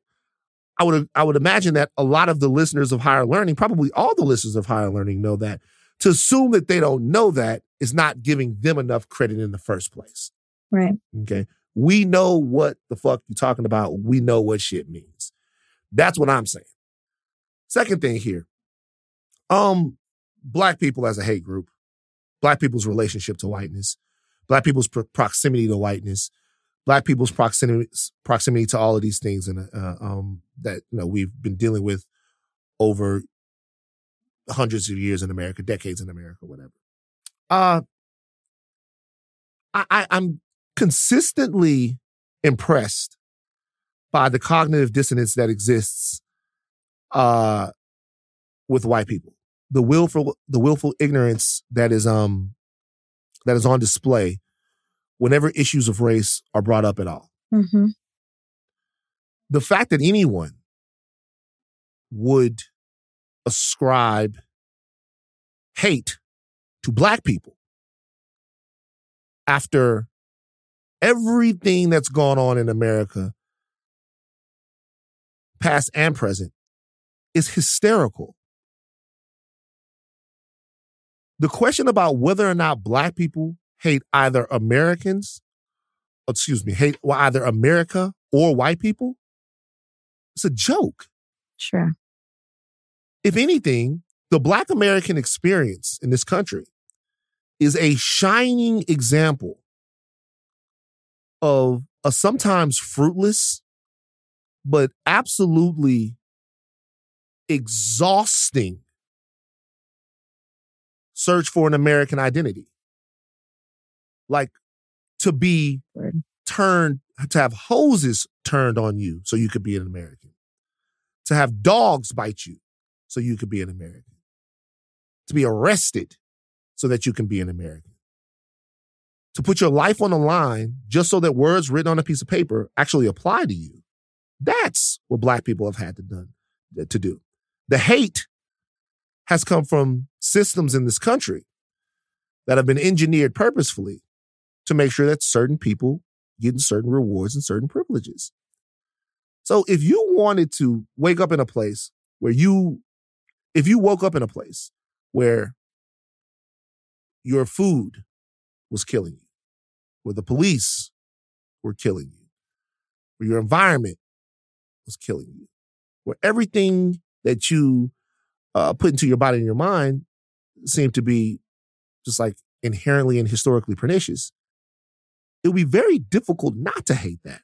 I would I would imagine that a lot of the listeners of higher learning, probably all the listeners of higher learning know that. To assume that they don't know that is not giving them enough credit in the first place. Right. Okay. We know what the fuck you're talking about. We know what shit means. That's what I'm saying. Second thing here. Um, black people as a hate group, black people's relationship to whiteness, black people's pro- proximity to whiteness, black people's proximity proximity to all of these things and uh, um that you know we've been dealing with over hundreds of years in America, decades in America, whatever. Uh I, I I'm consistently impressed by the cognitive dissonance that exists uh with white people. The willful the willful ignorance that is um that is on display whenever issues of race are brought up at all. Mm-hmm. The fact that anyone would ascribe hate to black people after everything that's gone on in America, past and present, is hysterical. The question about whether or not black people hate either Americans, excuse me, hate either America or white people, it's a joke. Sure. If anything, the black American experience in this country is a shining example of a sometimes fruitless, but absolutely exhausting search for an American identity. Like to be turned, to have hoses turned on you so you could be an American, to have dogs bite you so you could be an American, to be arrested so that you can be an American, to put your life on the line just so that words written on a piece of paper actually apply to you. That's what black people have had to done to do. The hate has come from systems in this country that have been engineered purposefully to make sure that certain people getting certain rewards and certain privileges. So if you wanted to wake up in a place where you, if you woke up in a place where your food was killing you, where the police were killing you, where your environment was killing you, where everything that you uh, put into your body and your mind seem to be just like inherently and historically pernicious, it would be very difficult not to hate that.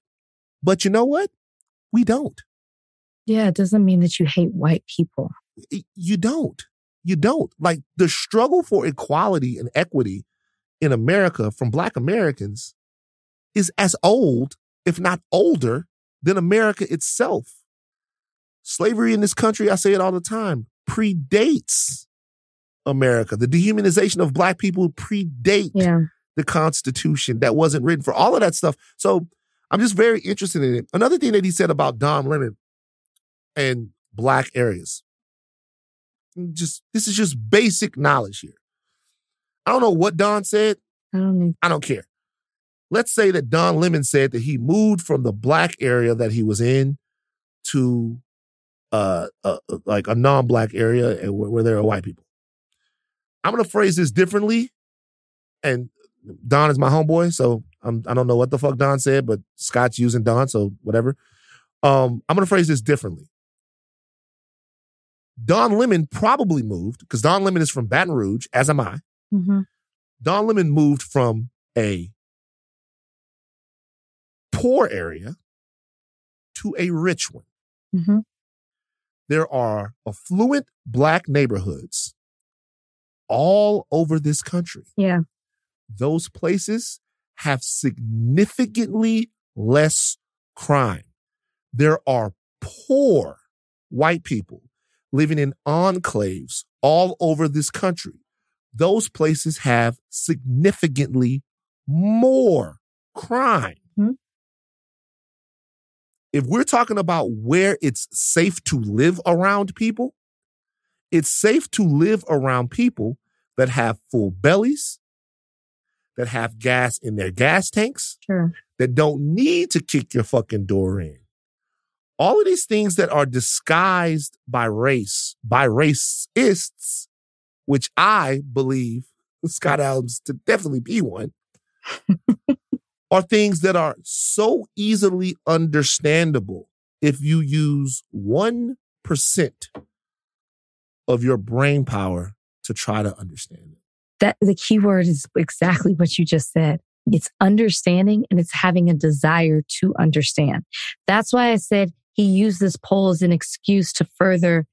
But you know what? We don't. Yeah, it doesn't mean that you hate white people. You don't. You don't. Like the struggle for equality and equity in America from Black Americans is as old, if not older, than America itself. Slavery in this country, I say it all the time, predates America. The dehumanization of Black people predate Yeah. the Constitution that wasn't written for all of that stuff. So I'm just very interested in it. Another thing that he said about Don Lemon and Black areas. Just this is just basic knowledge here. I don't know what Don said. I don't know. I don't care. Let's say that Don Lemon said that he moved from the black area that he was in to uh, uh like a non-black area and where, where there are white people. I'm gonna phrase this differently, and Don is my homeboy, so I'm, I don't know what the fuck Don said, but Scott's using Don, so whatever. Um, I'm gonna phrase this differently. Don Lemon probably moved because Don Lemon is from Baton Rouge, as am I. Mm-hmm. Don Lemon moved from a poor area to a rich one. Mm-hmm. There are affluent black neighborhoods all over this country. Yeah. Those places have significantly less crime. There are poor white people living in enclaves all over this country. Those places have significantly more crime. If we're talking about where it's safe to live around people, it's safe to live around people that have full bellies, that have gas in their gas tanks, Sure. that don't need to kick your fucking door in. All of these things that are disguised by race, by racists, which I believe <laughs> Scott Adams to definitely be one, are things that are so easily understandable if you use 1% of your brain power to try to understand it. That the key word is exactly what you just said. It's understanding and it's having a desire to understand. That's why I said he used this poll as an excuse to further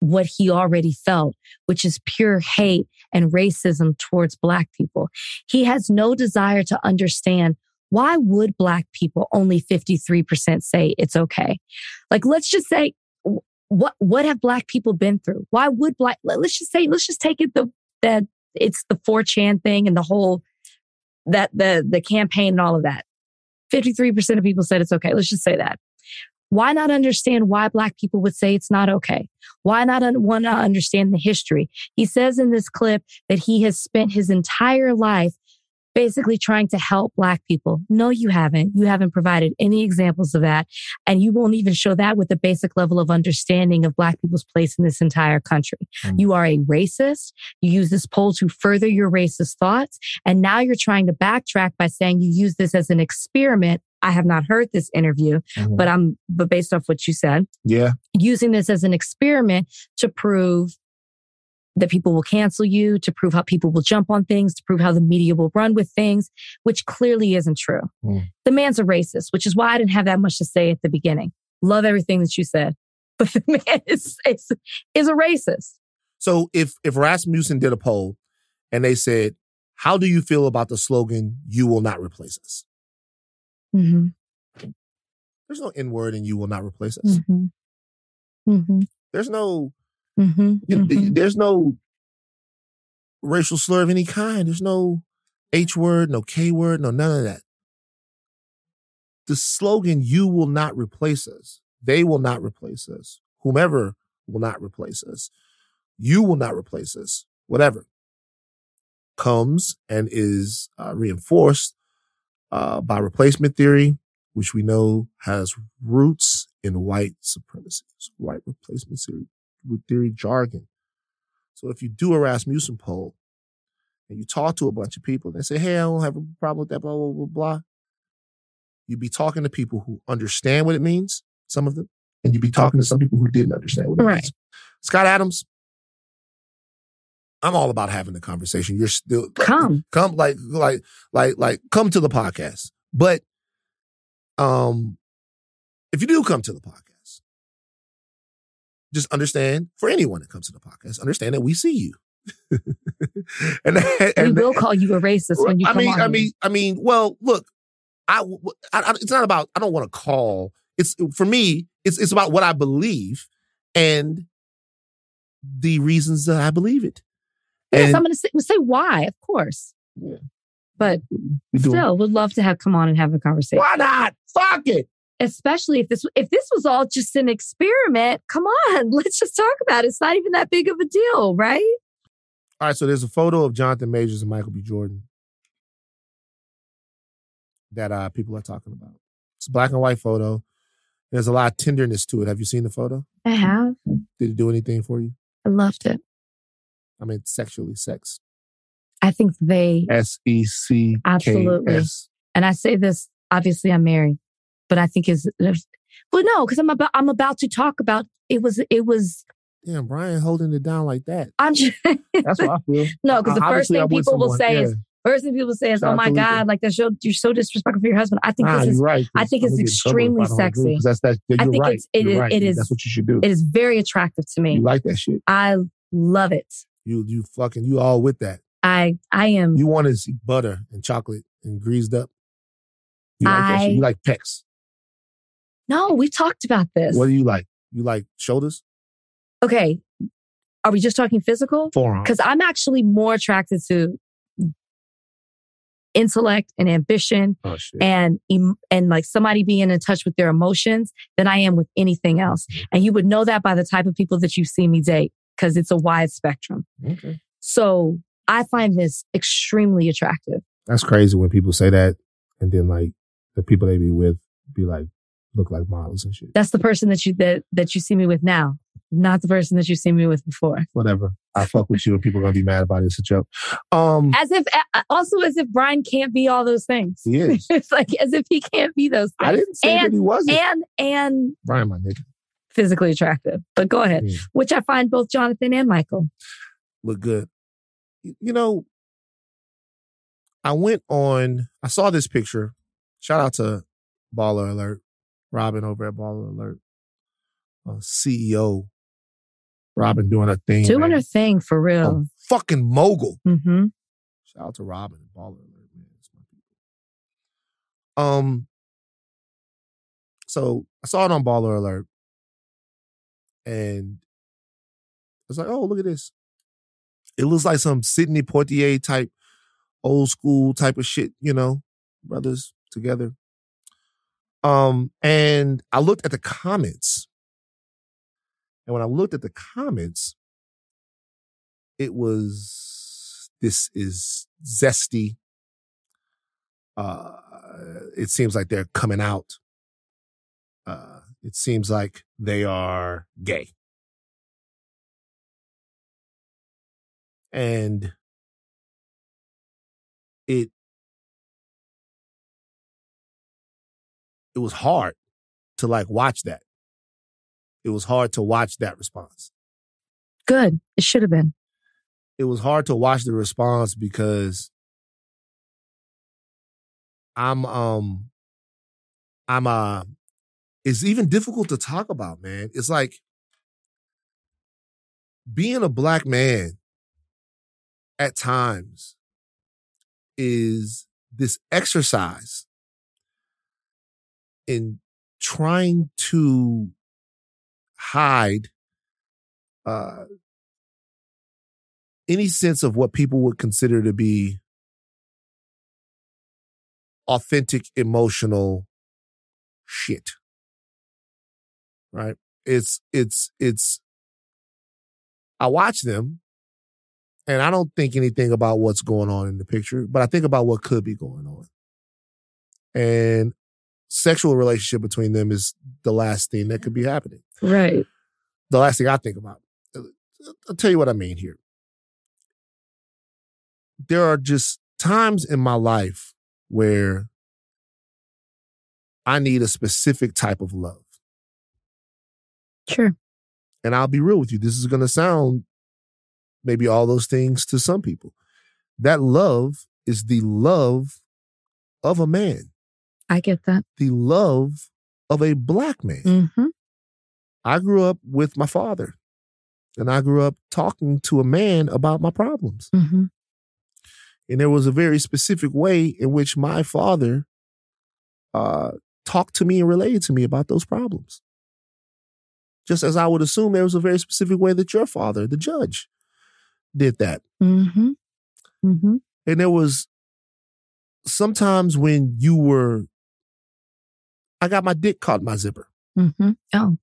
what he already felt, which is pure hate and racism towards black people. He has no desire to understand why would black people only 53% say it's okay? Like, let's just say, what, what have black people been through? Why would black, let- let's just say, let's just take it the, that it's the 4chan thing and the whole, that the, the campaign and all of that. 53% of people said it's okay. Let's just say that. Why not understand why black people would say it's not okay? Why not un- want to understand the history? He says in this clip that he has spent his entire life basically trying to help black people. No, you haven't. You haven't provided any examples of that. And you won't even show that with a basic level of understanding of black people's place in this entire country. Mm. You are a racist. You use this poll to further your racist thoughts. And now you're trying to backtrack by saying you use this as an experiment. I have not heard this interview, mm-hmm. but I'm, but based off what you said, Yeah. using this as an experiment to prove that people will cancel you, to prove how people will jump on things, to prove how the media will run with things, which clearly isn't true. Mm. The man's a racist, which is why I didn't have that much to say at the beginning. Love everything that you said, <laughs> but the man is is, is a racist. So if if Rasmussen did a poll and they said, "How do you feel about the slogan you will not replace us?" Mm-hmm. There's no N word and you will not replace us. Mm-hmm. Mm-hmm. There's no Mm-hmm. you- there's no racial slur of any kind. There's no H word, no K word, no none of that. The slogan "You will not replace us." They will not replace us. Whomever will not replace us. You will not replace us. Whatever comes and is uh, reinforced uh, by replacement theory, which we know has roots in white supremacy, white replacement theory, theory jargon. So if you do a Rasmussen poll and you talk to a bunch of people and they say, Hey, I don't have a problem with that, blah, blah, blah, blah. You'd be talking to people who understand what it means, some of them, and you'd be talking to some people who didn't understand what it Right. means. Scott Adams, I'm all about having the conversation. You're still Come. come like like like like come to the podcast. But um if you do come to the podcast, just understand for anyone that comes to the podcast, understand that we see you. <laughs> and, we will call you a racist when you I mean, on. I mean, I mean, well, look, I, I, I- it's not about. I don't want to call. It's for me. It's it's about what I believe and the reasons that I believe it. yes, and- I'm going to say, say why, of course. Yeah. But still, would love to have come on and have a conversation. Why not? Fuck it. Especially if this if this was all just an experiment. Come on, <laughs> let's just talk about it. It's not even that big of a deal, right? All right, so there's a photo of Jonathan Majors and Michael B. Jordan that uh, people are talking about. It's a black and white photo. There's a lot of tenderness to it. Have you seen the photo? I have. Did it do anything for you? I loved it. I mean, sexually, sex. I think they s-e-c Absolutely. And I say this obviously I'm married, but I think is well no, because I'm about I'm about to talk about it was it was Damn, Brian holding it down like that. I'm just <laughs> That's what I feel. no, because the first thing I'm with people will say yeah. is first thing people say is, Shout "Oh my. God, like that's so you're so disrespectful for your husband." I think Nah, this is right. I think it's I'm gonna get in trouble if extremely sexy. don't agree, sexy. 'cause That's that. You're I think right. it's it You're is right. it is That's what you should do. it is very attractive to me. You like that shit. I love it. You you fucking you all with that. I I am You want to see butter and chocolate and greased up. You like that I- shit. You like pecs. No. we've talked about this. What do you like? You like shoulders, okay, are we just talking physical? forearm. because I'm actually more attracted to intellect and ambition Oh and em- and like somebody being in touch with their emotions than I am with anything else. Mm-hmm. And you would know that by the type of people that you see me date because it's a wide spectrum. Okay. So I find this extremely attractive. That's crazy when people say that, and then like the people they be with be like look like models and shit. That's the person that you that that you see me with now, not the person that you see me with before. Whatever. I fuck with you, and people gonna be mad about it. It's a joke. Um, As if also as if Brian can't be all those things. he is. <laughs> it's like as if he can't be those things. I didn't say that he wasn't. and and Brian, my nigga, physically attractive. But go ahead. Yeah. Which I find both Jonathan and Michael. look good. You know, I went on. I saw this picture. Shout out to Baller Alert, Robin over at Baller Alert, uh, CEO. Robin doing her thing. Doing man. her thing for A real. fucking mogul. Mm-hmm. Shout out to Robin and Baller Alert, man. It's my people. Um, so I saw it on Baller Alert, and I was like, "Oh, look at this! It looks like some Sidney Poitier type, old school type of shit, you know, brothers together." Um, and I looked at the comments, and when I looked at the comments, it was this is zesty. Uh, it seems like they're coming out. Uh, it seems like they are gay. And it it was hard to like watch that. It was hard to watch that response. Good. It should have been. it was hard to watch the response because I'm um I'm uh it's even difficult to talk about, man. It's like being a black man at times is this exercise in trying to hide uh, any sense of what people would consider to be authentic emotional shit right? It's it's it's i watch them and i don't think anything about what's going on in the picture but i think about what could be going on. And sexual relationship between them is the last thing that could be happening Right. the last thing i think about uh, i'll tell you what i mean here there are just times in my life where I need a specific type of love. Sure. And I'll be real with you. This is going to sound maybe all those things to some people. That love is the love of a man, I get that. the love of a black man. Mm-hmm. I grew up with my father, and I grew up talking to a man about my problems. Mm-hmm. And there was a very specific way in which my father uh, talked to me and related to me about those problems. Just as I would assume there was a very specific way that your father, the judge, did that. Mm-hmm. Mm-hmm. And there was sometimes when you were, I got my dick caught in my zipper. Mm-hmm. Oh.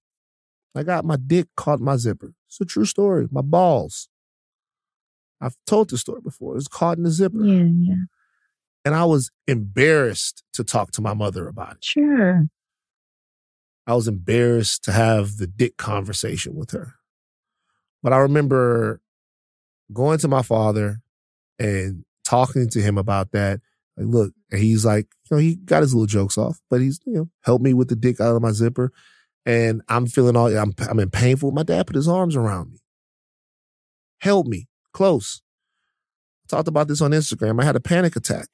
I got my dick caught in my zipper. It's a true story. My balls. I've told this story before. It was caught in the zipper. Yeah, yeah. And I was embarrassed to talk to my mother about it. Sure. I was embarrassed to have the dick conversation with her. But I remember going to my father and talking to him about that. Like, look, and he's like, you know, he got his little jokes off, but he's, you know, helped me with the dick out of my zipper. And I'm feeling all, I'm, I'm in painful. My dad put his arms around me, held me close. I Talked about this on Instagram. I had a panic attack,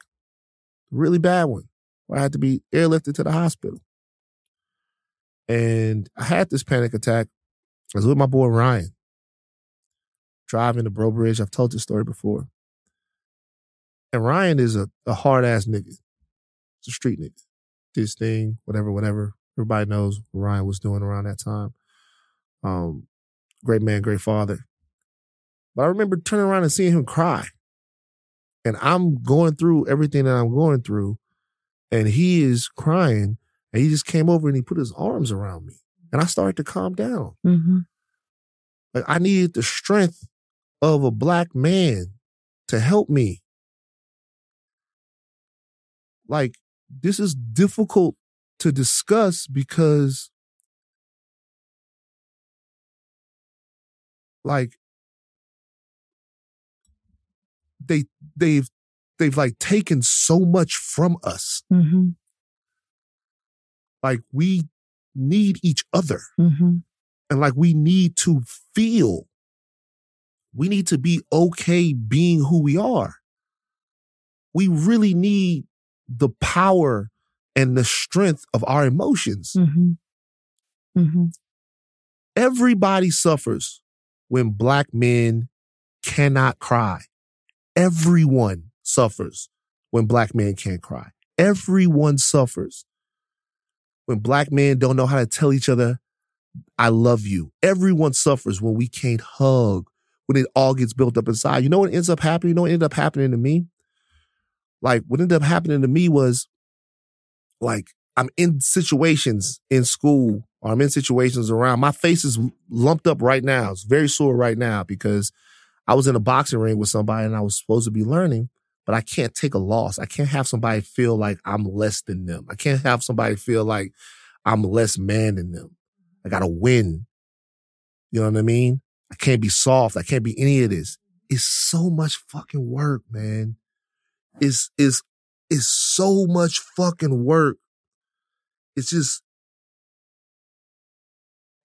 really bad one, I had to be airlifted to the hospital. And I had this panic attack. I was with my boy Ryan, driving to Bro Bridge. I've told this story before. And Ryan is a, a hard ass nigga. It's a street nigga. This thing, whatever, whatever. Everybody knows what Ryan was doing around that time. Um, great man, great father. But I remember turning around and seeing him cry. And I'm going through everything that I'm going through. And he is crying. And he just came over and he put his arms around me. And I started to calm down. Mm-hmm. Like I needed the strength of a black man to help me. Like this is difficult to discuss because like they they've they've like taken so much from us. Mm-hmm. Like we need each other. Mm-hmm. and like we need to feel we need to be okay being who we are we really need the power and the strength of our emotions Mm-hmm. Mm-hmm. everybody suffers when black men cannot cry everyone suffers when black men can't cry everyone suffers when black men don't know how to tell each other I love you. Everyone suffers when we can't hug, when it all gets built up inside. You know what ends up happening? You know what ended up happening to me? Like, what ended up happening to me was like, I'm in situations in school or I'm in situations around. My face is lumped up right now. It's very sore right now because I was in a boxing ring with somebody and I was supposed to be learning, but I can't take a loss. I can't have somebody feel like I'm less than them. I can't have somebody feel like I'm less man than them. I gotta win. You know what I mean? I can't be soft. I can't be any of this. It's so much fucking work, man. It's, it's, it's so much fucking work. It's just,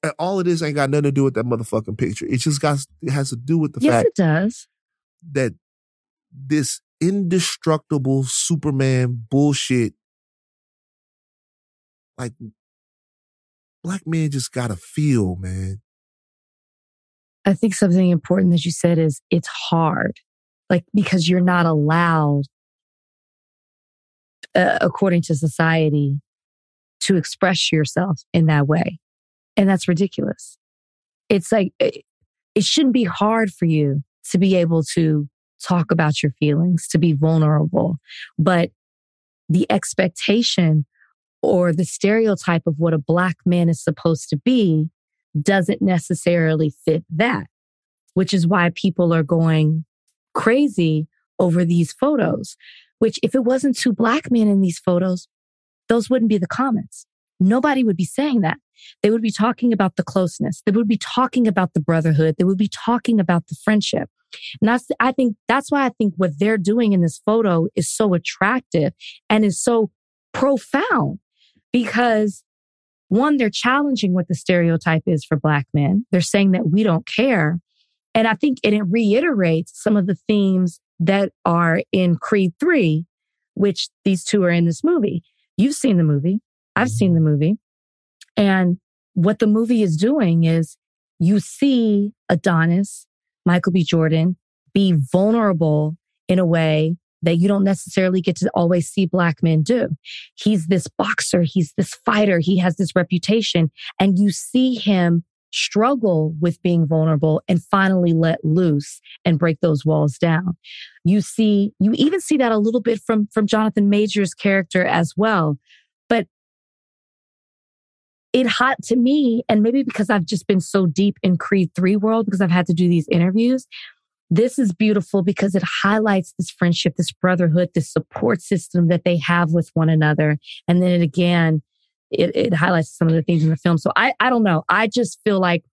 and all of this ain't got nothing to do with that motherfucking picture. It just got, it has to do with the Yes, fact it does. that this indestructible Superman bullshit, like black men just gotta feel, man. I think something important that you said is it's hard, like because you're not allowed, uh, according to society, to express yourself in that way. And that's ridiculous. It's like, it, it shouldn't be hard for you to be able to talk about your feelings, to be vulnerable. But the expectation or the stereotype of what a black man is supposed to be doesn't necessarily fit that, which is why people are going crazy over these photos. Which, if it wasn't two black men in these photos, those wouldn't be the comments. Nobody would be saying that. They would be talking about the closeness. They would be talking about the brotherhood. They would be talking about the friendship. And that's, I think that's why I think what they're doing in this photo is so attractive and is so profound because one, they're challenging what the stereotype is for Black men. They're saying that we don't care. And I think it reiterates some of the themes that are in Creed 3, which these two are in this movie. You've seen the movie. I've seen the mm-hmm. movie. And what the movie is doing is you see Adonis, Michael B. Jordan, be vulnerable in a way that you don't necessarily get to always see black men do. He's this boxer. He's this fighter. He has this reputation and you see him struggle with being vulnerable and finally let loose and break those walls down. You see, you even see that a little bit from, from Jonathan Majors character as well. But it hot to me, and maybe because I've just been so deep in Creed 3 world because I've had to do these interviews, this is beautiful because it highlights this friendship, this brotherhood, this support system that they have with one another. And then it again, it, it highlights some of the things in the film. So I, I don't know. I just feel like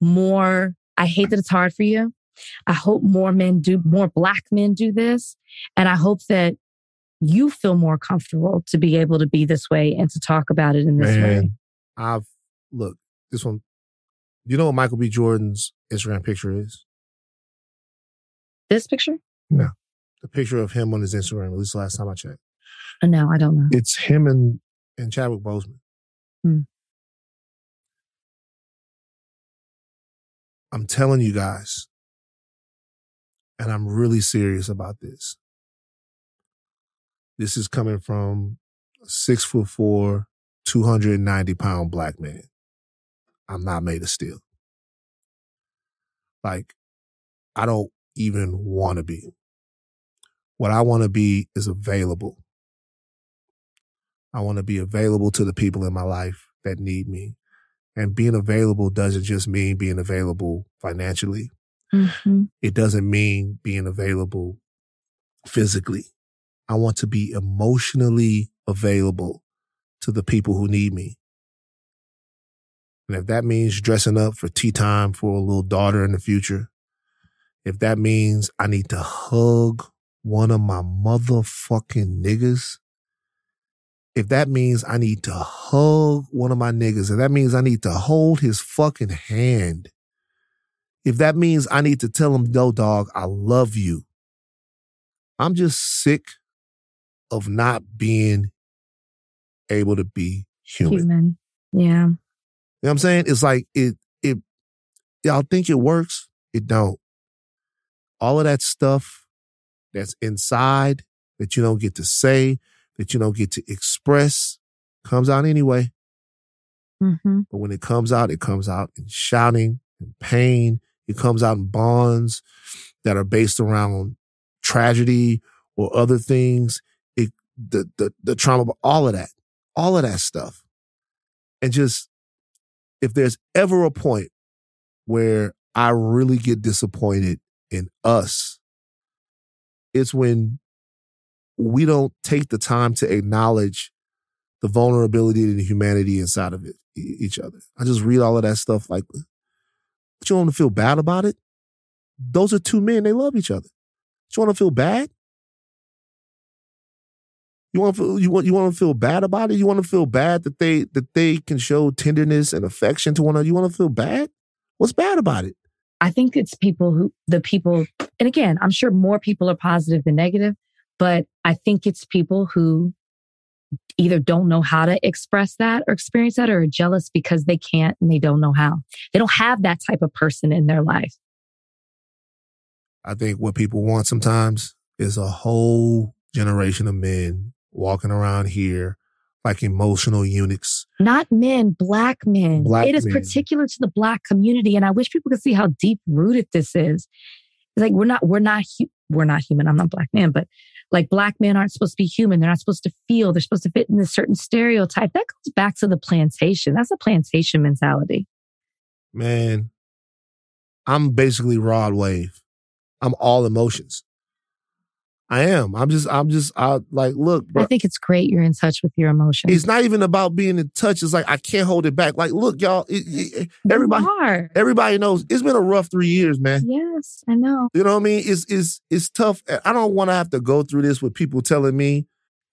more, I hate that it's hard for you. I hope more men do, more black men do this. And I hope that you feel more comfortable to be able to be this way and to talk about it in this Man, way. I've look this one. You know what Michael B. Jordan's Instagram picture is? This picture? No, the picture of him on his Instagram. At least last time I checked, Uh, No, I don't know. it's him and and Chadwick Boseman. Hmm. I'm telling you guys, and I'm really serious about this. This is coming from a six foot four, 290 pound black man. I'm not made of steel. Like, I don't even want to be. What I want to be is available. I want to be available to the people in my life that need me. And being available doesn't just mean being available financially. Mhm. It doesn't mean being available physically. I want to be emotionally available to the people who need me. And if that means dressing up for tea time for a little daughter in the future, if that means I need to hug one of my motherfucking niggas, if that means I need to hug one of my niggas, if that means I need to hold his fucking hand, if that means I need to tell him, no, dog, I love you. I'm just sick of not being able to be human. Human. Yeah. You know what I'm saying? It's like it it y'all think it works. It don't. All of that stuff that's inside that you don't get to say, that you don't get to express, comes out anyway. hmm But when it comes out, it comes out in shouting and pain. It comes out in bonds that are based around tragedy or other things. It the the the trauma, all of that, all of that stuff, and just if there's ever a point where I really get disappointed in us, it's when we don't take the time to acknowledge the vulnerability and the humanity inside of it, each other. I just read all of that stuff like, but you want to feel bad about it? Those are two men. They love each other. You want to feel bad? You want to feel, you want you want to feel bad about it? You want to feel bad that they that they can show tenderness and affection to one another? You want to feel bad? What's bad about it? I think it's people who, the people and again, I'm sure more people are positive than negative, but I think it's people who either don't know how to express that or experience that or are jealous because they can't and they don't know how. They don't have that type of person in their life. I think what people want sometimes is a whole generation of men walking around here like emotional eunuchs. Not men, black men. Black it is men. particular to the black community. And I wish people could see how deep rooted this is. It's like we're not, we're not, we're not human. I'm not black man, but like black men aren't supposed to be human. They're not supposed to feel. They're supposed to fit in this certain stereotype. That goes back to the plantation. That's a plantation mentality. Man, I'm basically Rod Wave. I'm all emotions. I am. I'm just, I'm just, I like, look, bro. I think it's great you're in touch with your emotions. It's not even about being in touch. It's like I can't hold it back. Like, look, y'all. It, it- everybody, everybody knows it's been a rough three years, man. Yes, I know. You know what I mean? It's it's it's tough. I don't want to have to go through this with people telling me,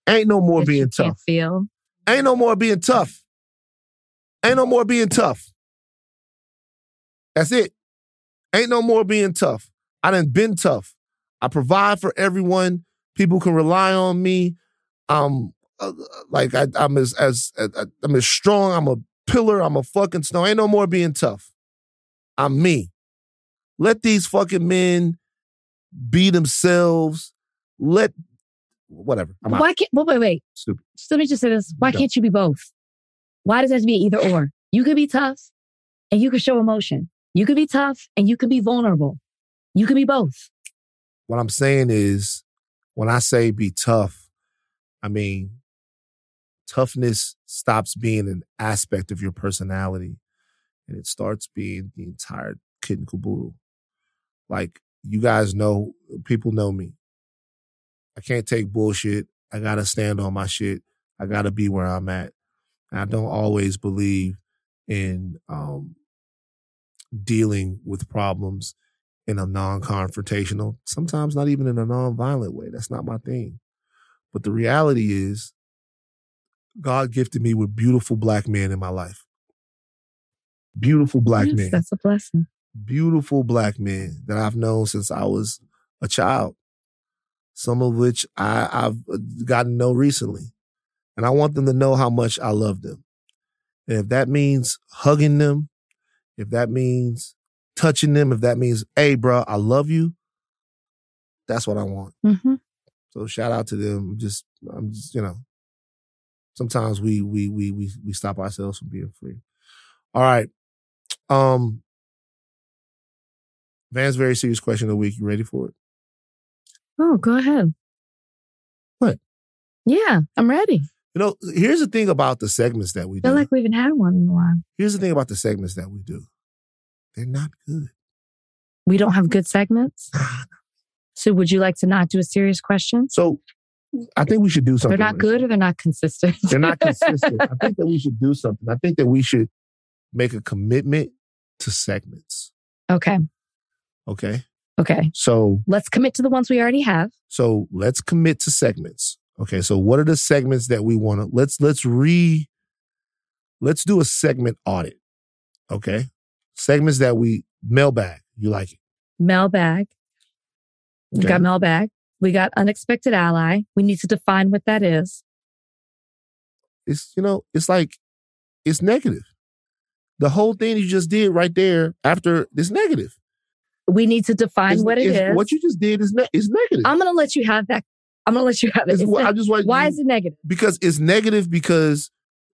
"Ain't no more That being tough. Feel. Ain't no more being tough. Ain't no more being tough." That's it. Ain't no more being tough. I done been tough. I provide for everyone. People can rely on me. Um, like I, I'm as as I'm as strong. I'm a pillar. I'm a fucking snow. Ain't no more being tough. I'm me. Let these fucking men be themselves. Let whatever. I'm out. Why can't, wait, wait, wait. Stupid. Just let me just say this. Why can't you be both? Why does it have to be either or? You could be tough and you could show emotion. You could be tough and you could be vulnerable. You could be both. What I'm saying is, when I say be tough, I mean toughness stops being an aspect of your personality, and it starts being the entire kit and caboodle. Like you guys know, people know me. I can't take bullshit. I gotta stand on my shit. I gotta be where I'm at. And I don't always believe in um, dealing with problems in a non-confrontational, sometimes not even in a non-violent way. That's not my thing. But the reality is, God gifted me with beautiful black men in my life. Beautiful black Yes, men That's a blessing. beautiful black men that I've known since I was a child. Some of which I, I've uh, gotten to know recently. And I want them to know how much I love them. And if that means hugging them, if that means touching them, if that means, hey, bro, I love you, that's what I want. hmm So shout out to them. Just, I'm just, you know, sometimes we, we, we, we, we stop ourselves from being free. All right. Um, Van's very serious question of the week. You ready for it? Oh, go ahead. What? Yeah, I'm ready. You know, here's the thing about the segments that we I feel do. like we haven't had one in a while. here's the thing about the segments that we do. They're not good. We don't have good segments. So would you like to not do a serious question? So I think we should do something. They're not good or they're not consistent. <laughs> They're not <laughs> consistent. I think that we should do something. I think that we should make a commitment to segments. okay. Okay. Okay. So Let's commit to the ones we already have. So let's commit to segments. Okay. So what are the segments that we want to let's let's re let's do a segment audit. Okay. Segments that we mailbag. You like it. Mailbag. We Okay. got mailbag. We got unexpected ally. We need to define what that is. It's you know, it's like it's negative. The whole thing you just did right there after is negative. We need to define It's- what it's- What you just did is ne- is negative. I'm going to let you have that. I'm going to let you have it. It's It's just Why you- is it negative? because it's negative because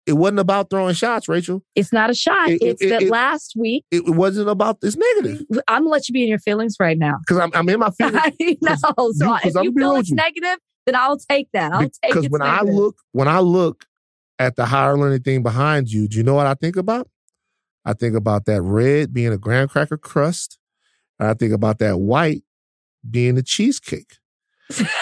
it wasn't about throwing shots, Rachel. It's not a shot. It- it- it's it- that it- last week. It, wasn't about this negative I'm to let you be in your feelings right now. because I'm, I'm in my <laughs> feelings. I know. So you- if I'm you feel it's you. negative, then I'll take that. I'll take because it. when I look when I look at the higher learning thing behind you, do you know what I think about? I think about that red being a graham cracker crust, and I think about that white being a cheesecake,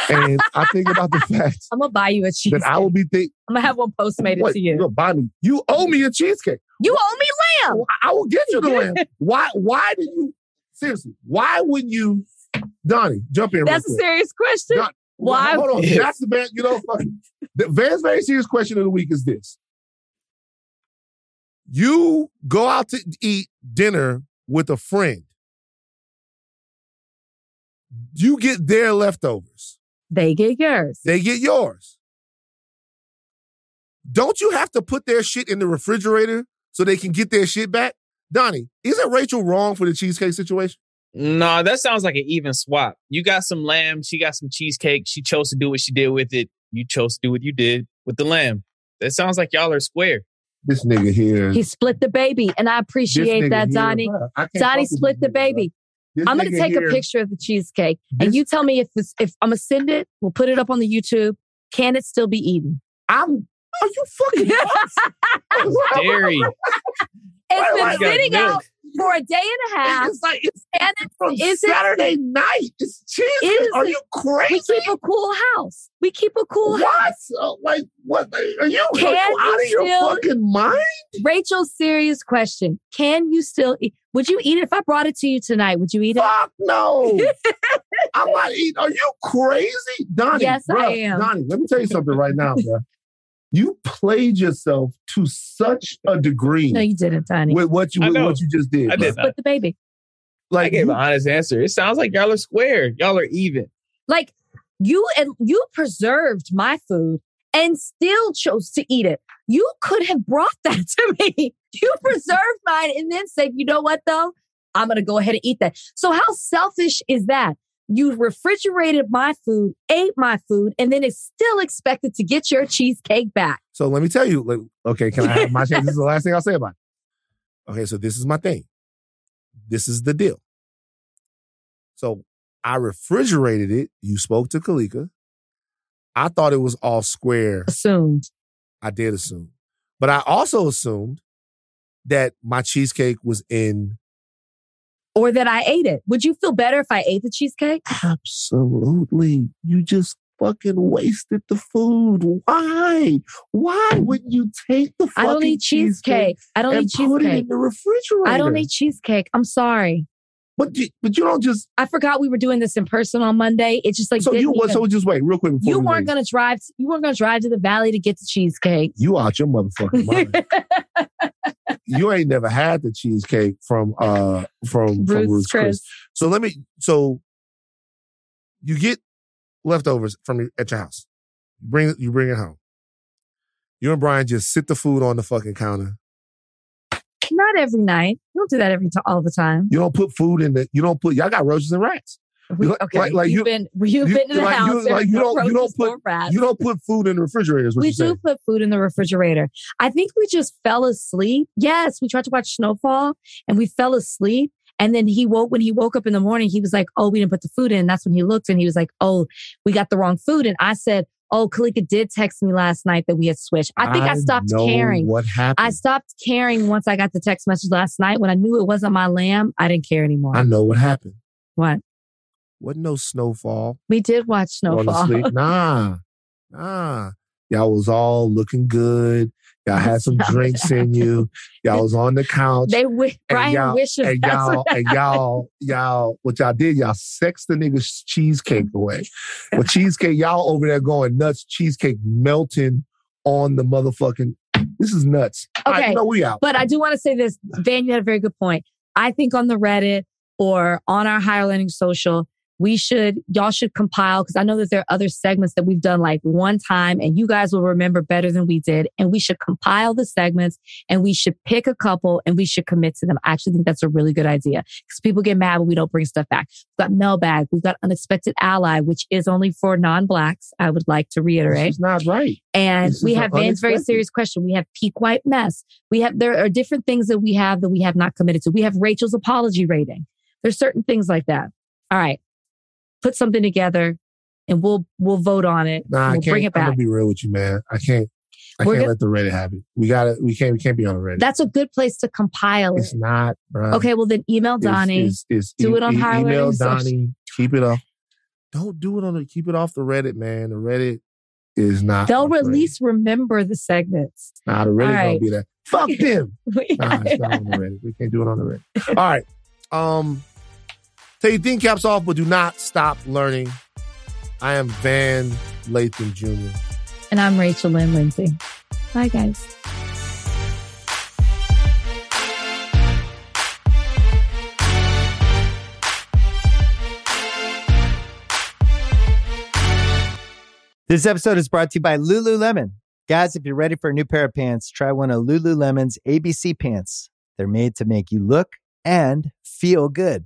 and I think about the <laughs> fact I'm gonna buy you a cheese. that I will be think. I'm gonna have one postmated Wait, to you. gonna buy me? You owe me a cheesecake. You owe me lamb. I will get you the lamb. <laughs> Why? Why did you? Seriously, why would you, Donnie? Jump in. That's a quick. serious question. Don- Why? Hold on. That's the Van. You know, the Van's very serious question of the week is this: You go out to eat dinner with a friend. You get their leftovers. They get yours. They get yours. Don't you have to put their shit in the refrigerator so they can get their shit back? Donnie, isn't Rachel wrong for the cheesecake situation? No, that sounds like an even swap. You got some lamb, she got some cheesecake. She chose to do what she did with it. You chose to do what you did with the lamb. That sounds like y'all are square. This nigga here. He split the baby, and I appreciate that, Donnie. bruh, I can't Donnie split the nigga, bruh. baby. This I'm gonna take here- a picture of the cheesecake, This- and you tell me if it's, if I'm gonna send it. We'll put it up on the YouTube. Can it still be eaten? I'm. Are you fucking? <laughs> Dairy. It's Why- been sitting out for a day and a half. It's like it's And it, from is it, Saturday night. It's cheesecake. Are you crazy? we keep a cool house. We keep a cool house. What? Like what? Are you, are Can you you out of your fucking mind? Rachel's serious question: Can you still? Eat? Would you eat it if I brought it to you tonight? Would you eat it? Fuck no. <laughs> I'm not eating. Are you crazy, Donnie? Yes, I am. Donnie, let me tell you something right now, bro. You played yourself to such a degree No, you didn't, Donnie. with what you with what you just did. I did not. Split the baby. Like I Like gave you- an honest answer. It sounds like y'all are square. Y'all are even. Like you and you preserved my food and still chose to eat it. You could have brought that <laughs> to me. You preserved mine and then said, you know what though? I'm gonna go ahead and eat that. So how selfish is that? You refrigerated my food, ate my food, and then it's still expected to get your cheesecake back. So let me tell you. Okay, can I have my chance? This is the last thing I'll say about it. Okay, so this is my thing. This is the deal. So I refrigerated it. You spoke to Kalika. I thought it was all square. Assumed. I did assume. But I also assumed that my cheesecake was in Or that I ate it. Would you feel better if I ate the cheesecake? absolutely. You just fucking wasted the food. Why? Why wouldn't you take the fucking I don't eat cheesecake. I don't eat put it in the refrigerator? I don't eat cheesecake. I'm sorry. But you, but you don't just I forgot we were doing this in person on Monday. It's just like so you So just wait real quick before you we weren't leave. gonna drive. You weren't gonna drive to the valley to get the cheesecake. You out your motherfucking mind. <laughs> you ain't never had the cheesecake from uh from from Ruth's Chris. Chris. So let me. So you get leftovers from your, at your house. You bring it. You bring it home. You and Brian just sit the food on the fucking counter. Every night. You don't do that every time, all the time. You don't put food in the. You don't put. Y'all got roaches and rats. We, okay, like- like you've you- been you've you- been in the like you- house. like you don't- you don't put- rats. You don't put food in the refrigerator. We do saying. put food in the refrigerator. I think we just fell asleep. Yes, we tried to watch Snowfall and we fell asleep. And then he woke when he woke up in the morning, he was like, Oh, we didn't put the food in. That's when he looked and he was like, Oh, we got the wrong food. And I said, Oh, Kalika did text me last night that we had switched. I think I, stopped know caring. What happened? I stopped caring once I got the text message last night. When I knew it wasn't my lamb, I didn't care anymore. I know what happened. what? Wasn't no snowfall. We did watch Snowfall. <laughs> Nah, nah. Y'all was all looking good. Y'all had some drinks in you. Y'all was on the couch. They And Brian y'all- wishes and y'all, and y'all, y'all, what y'all did, y'all sexed the nigga's cheesecake away. But cheesecake, y'all over there going nuts, cheesecake melting on the motherfucking. This is nuts. Okay. no, we out. But I do want to say this, Van, you had a very good point. I think on the Reddit or on our higher learning social, we should, y'all should compile because I know that there are other segments that we've done like one time and you guys will remember better than we did. And we should compile the segments and we should pick a couple and we should commit to them. I actually think that's a really good idea because people get mad when we don't bring stuff back. We've got mailbag. We've got unexpected ally, which is only for non-blacks. I would like to reiterate. It's not right. And This we have Van's very serious question. We have peak white mess. We have there are different things that we have that we have not committed to. We have Rachel's apology rating. There's certain things like that. All right. Put something together and we'll we'll vote on it. Nah, I we'll can't. bring it I'm back. gonna be real with you, man. I can't. I We're can't gonna- let the Reddit have it. We got to We can't. We can't be on the Reddit. That's a good place to compile it's it. not, bro. Okay, well then email Donnie. Is, is, Do it on Higher Email Donnie. Keep it off. Don't do it on the. Keep it off the Reddit, man. The Reddit is not. They'll at least remember the segments. Nah, the Reddit All gonna be that. Fuck them. <laughs> Nah, it's not on the <laughs> Reddit. We can't do it on the Reddit. All right. Um, Take your caps off, but do not stop learning. I am Van Lathan Jr. And I'm Rachel Lynn Lindsay. Bye, guys. This episode is brought to you by Lululemon. Guys, if you're ready for a new pair of pants, try one of Lululemon's ABC pants. They're made to make you look and feel good.